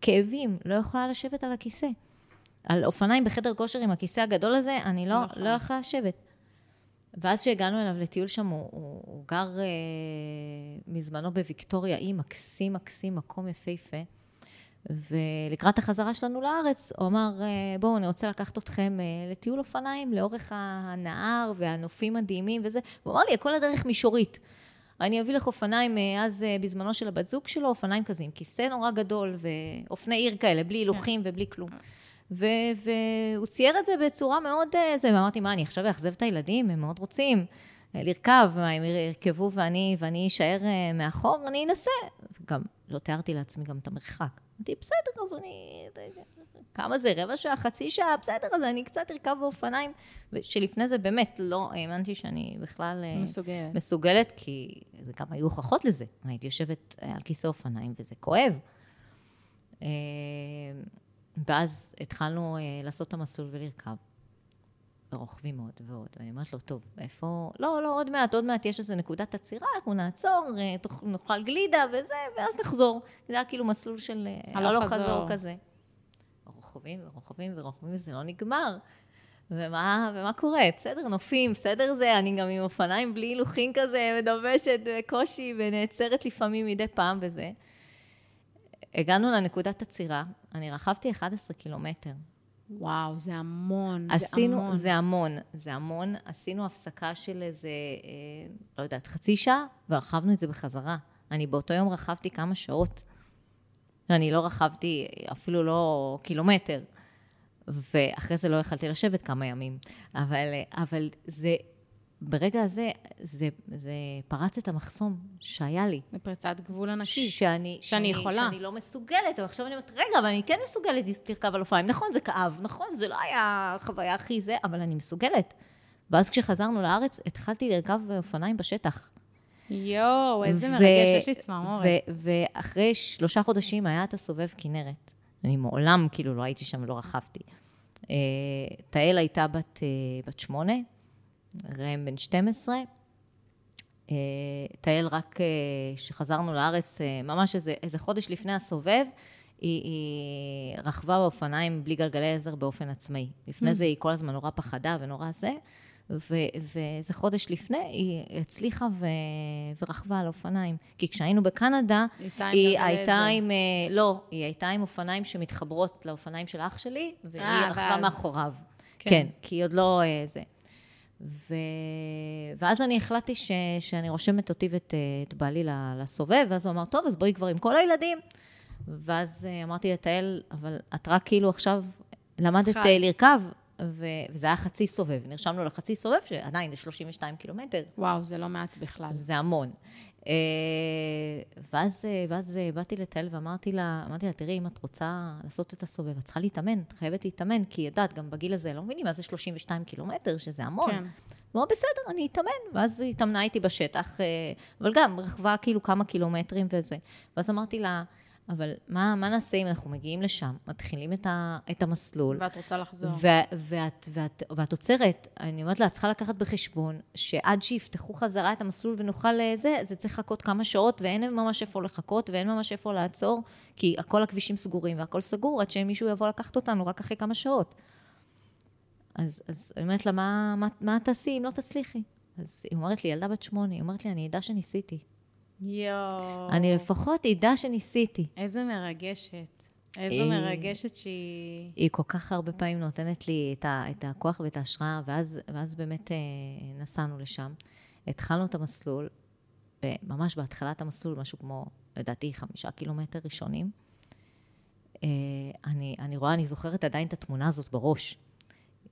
כאבים, לא יכולה לשבת על הכיסא. על אופניים בחדר כושר עם הכיסא הגדול הזה, אני לא, נכון. לא יכולה לשבת. ואז כשהגענו אליו לטיול שם, הוא, הוא, הוא גר אה, מזמנו בוויקטוריה, אי מקסים מקסים, מקום יפהפה. ולקראת החזרה שלנו לארץ, הוא אמר, אה, בואו, אני רוצה לקחת אתכם אה, לטיול אופניים לאורך הנהר והנופים מדהימים וזה. הוא אמר לי, כל הדרך מישורית. אני אביא לך אופניים, אה, אז בזמנו של הבת זוג שלו, אופניים כזה עם כיסא נורא גדול ואופני עיר כאלה, בלי הילוכים כן. ובלי כלום. ו- והוא צייר את זה בצורה מאוד... אה, זה, ואמרתי, מה, אני עכשיו אאכזב את הילדים? הם מאוד רוצים אה, לרכב, מה, הם ירכבו ואני, ואני אשאר אה, מאחור, אני אנסה. גם לא תיארתי לעצמי גם את המרחק. אמרתי, בסדר, אז אני... כמה זה? רבע שעה, חצי שעה? בסדר, אז אני קצת ארכב באופניים. שלפני זה באמת לא האמנתי שאני בכלל... מסוגלת. מסוגלת, כי גם היו הוכחות לזה. הייתי יושבת על כיסא אופניים וזה כואב. ואז התחלנו אה, לעשות את המסלול ולרכב. ורוכבים עוד ועוד. ואני אומרת לו, טוב, איפה... לא, לא, עוד מעט, עוד מעט יש איזו נקודת עצירה, אנחנו נעצור, אה, נאכל גלידה וזה, ואז נחזור. זה היה כאילו מסלול של אה, הלוך חזור. חזור כזה. רוכבים ורוכבים ורוכבים, וזה לא נגמר. ומה, ומה קורה? בסדר, נופים, בסדר זה, אני גם עם אופניים בלי הילוכים כזה, מדבשת בקושי, ונעצרת לפעמים מדי פעם וזה. הגענו לנקודת עצירה, אני רכבתי 11 קילומטר. וואו, זה המון, עשינו, זה המון. זה המון, זה המון. עשינו הפסקה של איזה, אה, לא יודעת, חצי שעה, ורכבנו את זה בחזרה. אני באותו יום רכבתי כמה שעות. אני לא רכבתי אפילו לא קילומטר. ואחרי זה לא יכלתי לשבת כמה ימים. אבל, אבל זה ברגע הזה, זה, זה פרץ את המחסום שהיה לי. זה פריצת גבול ענקית. שאני, שאני, שאני יכולה. שאני לא מסוגלת, ועכשיו אני אומרת, רגע, אבל אני כן מסוגלת לרכב על אופניים. נכון, זה כאב, נכון, זה לא היה החוויה הכי זה, אבל אני מסוגלת. ואז כשחזרנו לארץ, התחלתי לרכב באופניים בשטח. יואו, איזה ו- מרגש, יש לי צמרמורת. ואחרי שלושה חודשים היה את הסובב כנרת. אני מעולם, כאילו, לא הייתי שם ולא רכבתי. אה, תהל הייתה בת, אה, בת שמונה, ראם בן 12. אה, תהל רק כשחזרנו אה, לארץ, אה, ממש איזה, איזה חודש לפני הסובב, היא, היא רכבה באופניים בלי גלגלי עזר באופן עצמאי. לפני mm. זה היא כל הזמן נורא פחדה ונורא זה, ואיזה חודש לפני היא הצליחה ו, ורכבה על אופניים. כי כשהיינו בקנדה, היא, היא הייתה עם, לא, היא הייתה עם אופניים שמתחברות לאופניים של אח שלי, והיא רכבה מאחוריו. כן. כן, כי היא עוד לא זה. ו... ואז אני החלטתי ש... שאני רושמת אותי ואת את בעלי לסובב, ואז הוא אמר, טוב, אז בואי כבר עם כל הילדים. ואז אה, אמרתי לתהל, אבל את רק כאילו עכשיו למדת. אה, לרכב, ו- וזה היה חצי סובב. נרשמנו לחצי סובב, שעדיין זה 32 קילומטר. וואו, זה לא מעט בכלל. זה המון. אה, ואז, אה, ואז אה, באתי לטל ואמרתי לה, אמרתי לה, תראי, אם את רוצה לעשות את הסובב, את צריכה להתאמן, את חייבת להתאמן, כי יודעת, גם בגיל הזה לא מבינים מה זה 32 קילומטר, שזה המון. כן. אמרה, בסדר, אני אתאמן. ואז היא התאמנה איתי בשטח, אבל גם רכבה כאילו כמה קילומטרים וזה. ואז אמרתי לה, אבל מה, מה נעשה אם אנחנו מגיעים לשם, מתחילים את, ה, את המסלול, ואת רוצה לחזור. ו- ואת, ואת, ואת עוצרת, אני אומרת לה, את צריכה לקחת בחשבון שעד שיפתחו חזרה את המסלול ונוכל לזה, זה צריך לחכות כמה שעות, ואין ממש איפה לחכות, ואין ממש איפה לעצור, כי כל הכבישים סגורים והכל סגור, עד שמישהו יבוא לקחת אותנו רק אחרי כמה שעות. אז, אז אני אומרת לה, מה, מה, מה תעשי אם לא תצליחי? אז היא אומרת לי, ילדה בת שמונה, היא אומרת לי, אני אדע שניסיתי. יואו. אני לפחות אדע שניסיתי. איזה מרגשת. איזו היא- מרגשת שהיא... היא כל כך הרבה פעמים נותנת לי את, ה, את הכוח ואת ההשראה, ואז, ואז באמת אה, נסענו לשם. התחלנו את המסלול, ממש בהתחלת המסלול, משהו כמו, לדעתי, חמישה קילומטר ראשונים. אה, אני, אני רואה, אני זוכרת עדיין את התמונה הזאת בראש.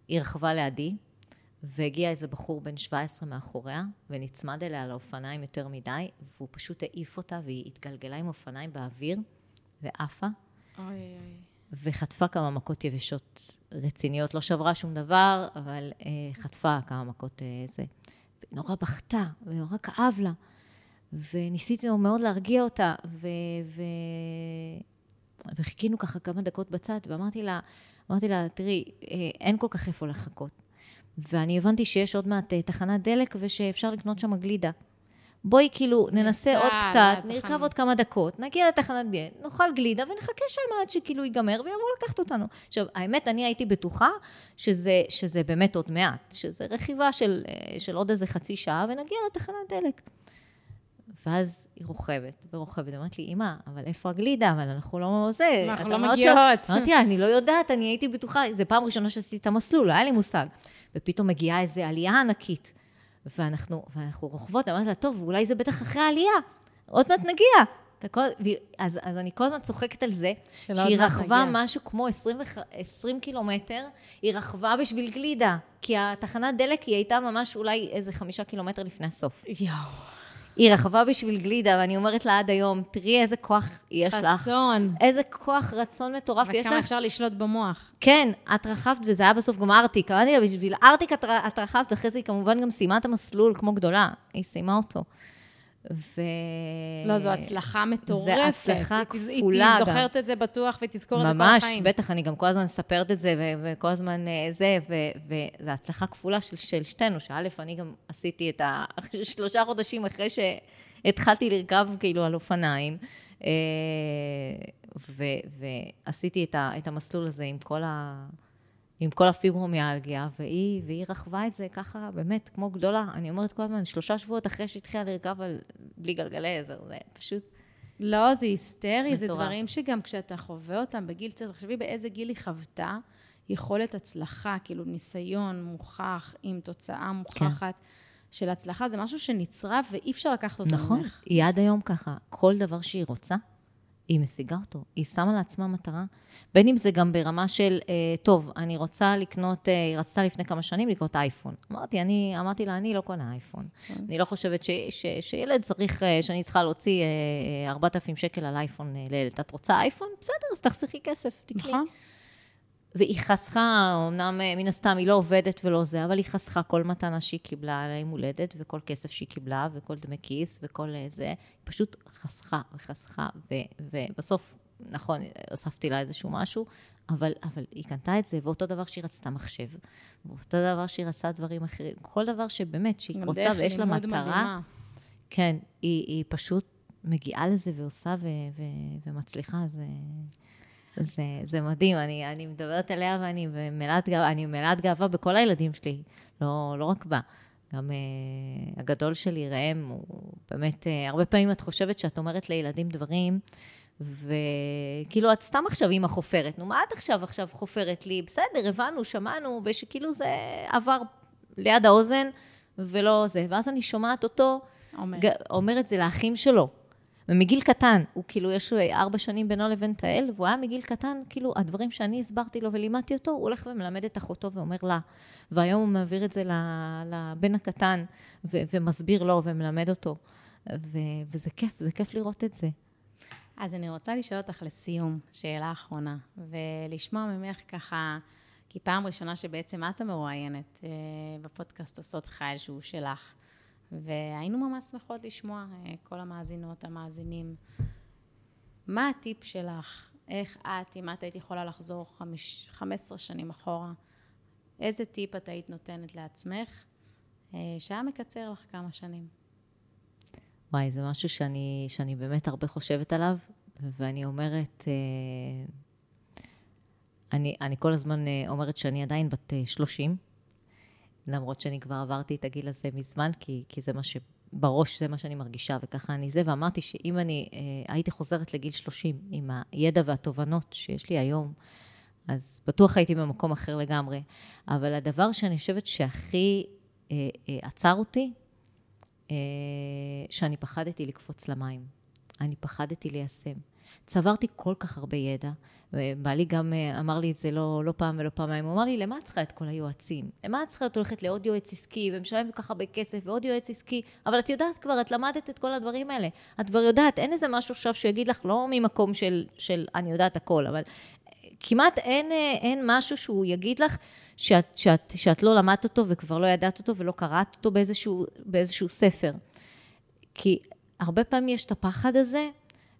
היא רכבה לידי, והגיע איזה בחור בן 17 מאחוריה, ונצמד אליה לאופניים יותר מדי, והוא פשוט העיף אותה, והיא התגלגלה עם אופניים באוויר, ועפה. אוי אוי. וחטפה כמה מכות יבשות רציניות. לא שברה שום דבר, אבל אה, חטפה כמה מכות אה, זה. נורא בכתה, ונורא כאב לה. וניסיתי מאוד להרגיע אותה, ו... ו... וחיכינו ככה כמה דקות בצד, ואמרתי לה, אמרתי לה, תראי, אה, אין כל כך איפה לחכות. ואני הבנתי שיש עוד מעט אה, תחנת דלק ושאפשר לקנות שם גלידה. בואי כאילו ננסה עוד קצת. נרכב עוד כמה דקות, נגיע לתחנת דלק, נאכל גלידה ונחכה שם עד שכאילו ייגמר ויבואו לקחת אותנו. עכשיו, האמת, אני הייתי בטוחה שזה, שזה באמת עוד מעט, שזה רכיבה של, אה, של עוד איזה חצי שעה ונגיע לתחנת דלק. ואז היא רוכבת ורוכבת, היא אומרת לי, אמא, אבל איפה הגלידה? אבל אנחנו לא זה. אנחנו לא אמרת ש-" מגיעות. אמרתי לה, אני לא יודעת, אני הייתי בטוחה, זו פעם ראשונה שעשיתי את המסלול, לא היה לי מושג. ופתאום מגיעה איזו עלייה ענקית, ואנחנו, ואנחנו רוכבות, אמרתי לה, טוב, אולי זה בטח אחרי העלייה, עוד מעט נגיע. וכל, אז, אז אני כל הזמן צוחקת על זה, שהיא רכבה נגיע. משהו כמו 20, וח- 20 קילומטר, היא רכבה בשביל גלידה, כי התחנת דלק היא הייתה ממש אולי איזה חמישה קילומטר לפני הסוף. יואו. היא רכבה בשביל גלידה, ואני אומרת לה עד היום, תראי איזה כוח יש לך. רצון. איזה כוח רצון מטורף יש וכמה לך. אפשר לשלוט במוח. כן, את רכבת, וזה היה בסוף גם ארטיק. אמרתי לה, בשביל ארטיק את, את רכבת, ואחרי זה היא כמובן גם סיימה את המסלול כמו גדולה. היא סיימה אותו. ו... לא, זו הצלחה מטורפת. הצלחה היא תז- כפולה היא גם. זוכרת את זה בטוח ותזכור את זה כל ממש, החיים. בטח, אני גם כל הזמן מספרת את זה, ו- וכל הזמן אה, זה, ו- וזו הצלחה כפולה של, של שתינו, שא', אני גם עשיתי את ה... שלושה חודשים אחרי שהתחלתי לרכב כאילו על אופניים, אה, ו- ועשיתי את, ה- את המסלול הזה עם כל ה... עם כל הפיברומיאלגיה, והיא, והיא רכבה את זה ככה, באמת, כמו גדולה. אני אומרת כל הזמן, שלושה שבועות אחרי שהתחילה לרכב על, בלי גלגלי עזר, זה פשוט... לא, זה היסטרי, זה מטורף. דברים שגם כשאתה חווה אותם בגיל צעיר, תחשבי באיזה גיל היא חוותה יכולת הצלחה, כאילו ניסיון מוכח עם תוצאה מוכחת של הצלחה, זה משהו שנצרב ואי אפשר לקחת אותו נכון, ממך. היא עד היום ככה, כל דבר שהיא רוצה, היא משיגה אותו. היא שמה לעצמה מטרה. בין אם זה גם ברמה של, אה, טוב, אני רוצה לקנות, אה, היא רצתה לפני כמה שנים לקנות אייפון. אמרתי, אני, אמרתי לה, אני לא קונה אייפון. אני לא חושבת ש, ש, שילד צריך, אה, שאני צריכה להוציא אה, אה, 4,000 שקל על אייפון אה, לילד. את רוצה אייפון? בסדר, אז תחסכי כסף, תקני. נכון? והיא חסכה, אמנם אה, מן הסתם היא לא עובדת ולא זה, אבל היא חסכה כל מתנה שהיא קיבלה ליום הולדת, וכל כסף שהיא קיבלה, וכל דמי כיס, וכל אה, זה. היא פשוט חסכה וחסכה, ו, ובסוף, נכון, הוספתי לה איזשהו משהו, אבל, אבל היא קנתה את זה, ואותו דבר שהיא רצתה מחשב, ואותו דבר שהיא רצתה דברים אחרים, כל דבר שבאמת, שהיא רוצה ויש לה מטרה, מדהימה. כן, היא, היא פשוט מגיעה לזה ועושה ו, ו, ומצליחה, זה... זה, זה מדהים, אני, אני מדברת עליה ואני מלאת גאווה, אני מלאת גאווה בכל הילדים שלי, לא, לא רק בה. גם uh, הגדול שלי, ראם, הוא באמת, uh, הרבה פעמים את חושבת שאת אומרת לילדים דברים, וכאילו את סתם עכשיו עם החופרת. נו, מה את עכשיו עכשיו חופרת לי? בסדר, הבנו, שמענו, ושכאילו זה עבר ליד האוזן, ולא זה. ואז אני שומעת אותו אומר. ג- אומר את זה לאחים שלו. ומגיל קטן, הוא כאילו, יש לו ארבע שנים בינו לבין תהל, והוא היה מגיל קטן, כאילו, הדברים שאני הסברתי לו ולימדתי אותו, הוא הולך ומלמד את אחותו ואומר לה. והיום הוא מעביר את זה לבן הקטן, ו- ומסביר לו ומלמד אותו. ו- וזה כיף, זה כיף לראות את זה. אז אני רוצה לשאול אותך לסיום, שאלה אחרונה, ולשמוע ממך ככה, כי פעם ראשונה שבעצם את המרואיינת אה, בפודקאסט עושות חייל שהוא שלך. והיינו ממש שמחות לשמוע, אה, כל המאזינות, המאזינים. מה הטיפ שלך? איך את, אם את היית יכולה לחזור חמש, 15 שנים אחורה, איזה טיפ את היית נותנת לעצמך, אה, שהיה מקצר לך כמה שנים? וואי, זה משהו שאני, שאני באמת הרבה חושבת עליו, ואני אומרת, אה, אני, אני כל הזמן אומרת שאני עדיין בת 30, למרות שאני כבר עברתי את הגיל הזה מזמן, כי, כי זה מה שבראש, זה מה שאני מרגישה, וככה אני זה, ואמרתי שאם אני אה, הייתי חוזרת לגיל 30 עם הידע והתובנות שיש לי היום, אז בטוח הייתי במקום אחר לגמרי. אבל הדבר שאני חושבת שהכי אה, אה, עצר אותי, אה, שאני פחדתי לקפוץ למים. אני פחדתי ליישם. צברתי כל כך הרבה ידע, בעלי גם אה, אמר לי את זה לא, לא פעם ולא פעמיים, הוא אמר לי, למה את צריכה את כל היועצים? למה את צריכה את הולכת לעוד יועץ עסקי ומשלמת כל כך הרבה כסף ועוד יועץ עסקי? אבל את יודעת כבר, את למדת את כל הדברים האלה. את כבר יודעת, אין איזה משהו עכשיו שיגיד לך, לא ממקום של, של אני יודעת הכל, אבל כמעט אין, אה, אין משהו שהוא יגיד לך שאת, שאת, שאת לא למדת אותו וכבר לא ידעת אותו ולא קראת אותו באיזשהו, באיזשהו ספר. כי הרבה פעמים יש את הפחד הזה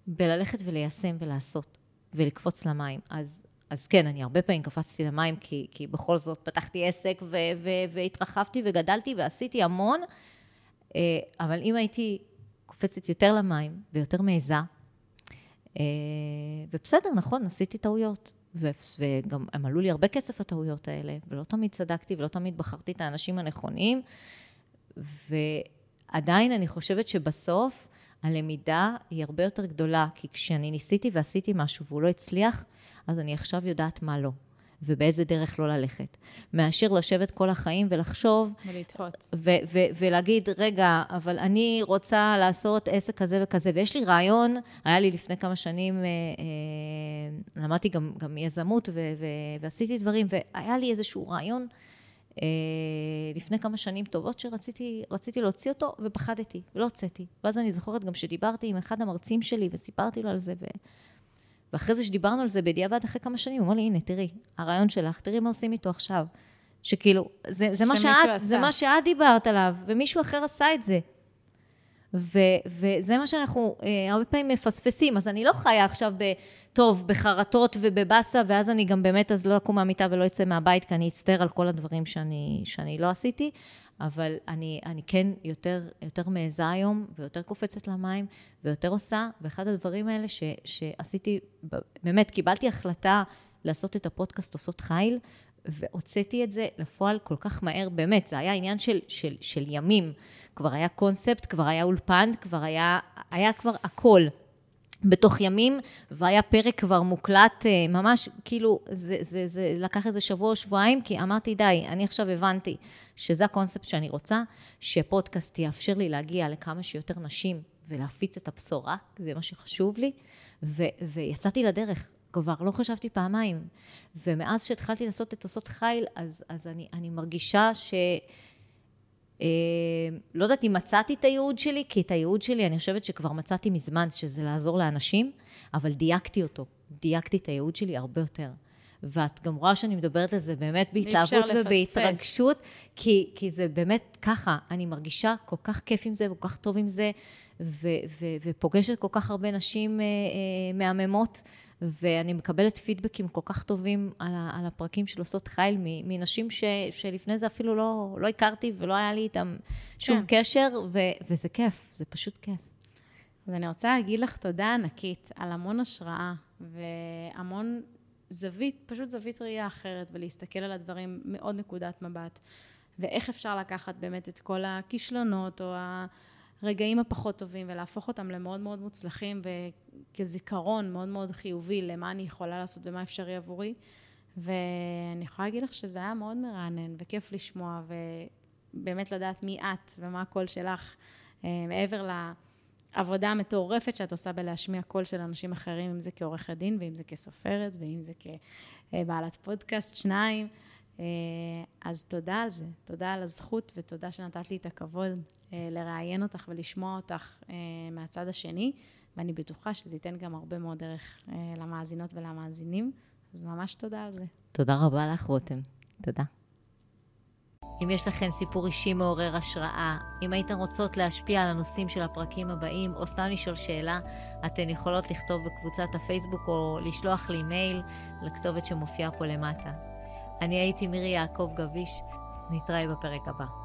בללכת וליישם ולעשות. ולקפוץ למים. אז, אז כן, אני הרבה פעמים קפצתי למים, כי, כי בכל זאת פתחתי עסק ו, ו, והתרחבתי וגדלתי ועשיתי המון, אה, אבל אם הייתי קופצת יותר למים ויותר מעיזה, אה, ובסדר, נכון, עשיתי טעויות. וגם הם עלו לי הרבה כסף הטעויות האלה, ולא תמיד צדקתי ולא תמיד בחרתי את האנשים הנכונים, ועדיין אני חושבת שבסוף הלמידה היא הרבה יותר גדולה, כי כשאני ניסיתי ועשיתי משהו והוא לא הצליח, אז אני עכשיו יודעת מה לא, ובאיזה דרך לא ללכת. מאשר לשבת כל החיים ולחשוב... ולתהות. ולהגיד, רגע, אבל אני רוצה לעשות עסק כזה וכזה, ויש לי רעיון, היה לי לפני כמה שנים, אה, אה, למדתי גם, גם יזמות ועשיתי דברים, והיה לי איזשהו רעיון. אה, לפני כמה שנים טובות שרציתי להוציא אותו, ופחדתי, ולא הוצאתי. ואז אני זוכרת גם שדיברתי עם אחד המרצים שלי, וסיפרתי לו על זה, ו... ואחרי זה שדיברנו על זה בדיעבד אחרי כמה שנים, הוא אמר לי, הנה, תראי, הרעיון שלך, תראי מה עושים איתו עכשיו. שכאילו, זה, זה, מה שאת, זה מה שאת דיברת עליו, ומישהו אחר עשה את זה. ו, וזה מה שאנחנו אה, הרבה פעמים מפספסים. אז אני לא חיה עכשיו ב... טוב, בחרטות ובבאסה, ואז אני גם באמת אז לא אקום מהמיטה ולא אצא מהבית, כי אני אצטער על כל הדברים שאני, שאני לא עשיתי. אבל אני, אני כן יותר, יותר מעיזה היום, ויותר קופצת למים, ויותר עושה, ואחד הדברים האלה ש, שעשיתי, באמת, קיבלתי החלטה לעשות את הפודקאסט עושות חיל, והוצאתי את זה לפועל כל כך מהר, באמת, זה היה עניין של, של, של ימים. כבר היה קונספט, כבר היה אולפן, כבר היה, היה כבר הכל. בתוך ימים, והיה פרק כבר מוקלט, אה, ממש, כאילו, זה, זה, זה לקח איזה שבוע או שבועיים, כי אמרתי, די, אני עכשיו הבנתי שזה הקונספט שאני רוצה, שפודקאסט יאפשר לי להגיע לכמה שיותר נשים ולהפיץ את הבשורה, זה מה שחשוב לי, ו, ויצאתי לדרך. כבר לא חשבתי פעמיים. ומאז שהתחלתי לעשות את עושות חיל, אז, אז אני, אני מרגישה ש... אה, לא יודעת אם מצאתי את הייעוד שלי, כי את הייעוד שלי אני חושבת שכבר מצאתי מזמן, שזה לעזור לאנשים, אבל דייקתי אותו. דייקתי את הייעוד שלי הרבה יותר. ואת גם רואה שאני מדברת על זה באמת בהתלהבות ובהתרגשות, כי, כי זה באמת ככה, אני מרגישה כל כך כיף עם זה וכל כך טוב עם זה, ו, ו, ופוגשת כל כך הרבה נשים אה, אה, מהממות, ואני מקבלת פידבקים כל כך טובים על, על הפרקים של עושות חיל מנשים ש, שלפני זה אפילו לא, לא הכרתי ולא היה לי איתם שום כן. קשר, ו, וזה כיף, זה פשוט כיף. אז אני רוצה להגיד לך תודה ענקית על המון השראה והמון זווית, פשוט זווית ראייה אחרת, ולהסתכל על הדברים מעוד נקודת מבט. ואיך אפשר לקחת באמת את כל הכישלונות או הרגעים הפחות טובים ולהפוך אותם למאוד מאוד מוצלחים וכזיכרון מאוד מאוד חיובי למה אני יכולה לעשות ומה אפשרי עבורי. ואני יכולה להגיד לך שזה היה מאוד מרענן וכיף לשמוע ובאמת לדעת מי את ומה הקול שלך אה, מעבר העבודה המטורפת שאת עושה בלהשמיע קול של אנשים אחרים, אם זה כעורכת דין, ואם זה כסופרת, ואם זה כבעלת פודקאסט, שניים. אה, אז תודה על זה, תודה על הזכות ותודה שנתת לי את הכבוד אה, לראיין אותך ולשמוע אותך אה, מהצד השני, ואני בטוחה שזה ייתן גם הרבה מאוד ערך למאזינות ולמאזינים, אז ממש תודה על זה. תודה רבה לך, רותם. תודה. אם יש לכם סיפור אישי מעורר השראה, אם הייתן רוצות להשפיע על הנושאים של הפרקים הבאים, או סתם לשאול שאלה, אתן יכולות לכתוב בקבוצת הפייסבוק או לשלוח לי מייל לכתובת שמופיעה פה למטה. אני הייתי מירי יעקב גביש, נתראה בפרק הבא.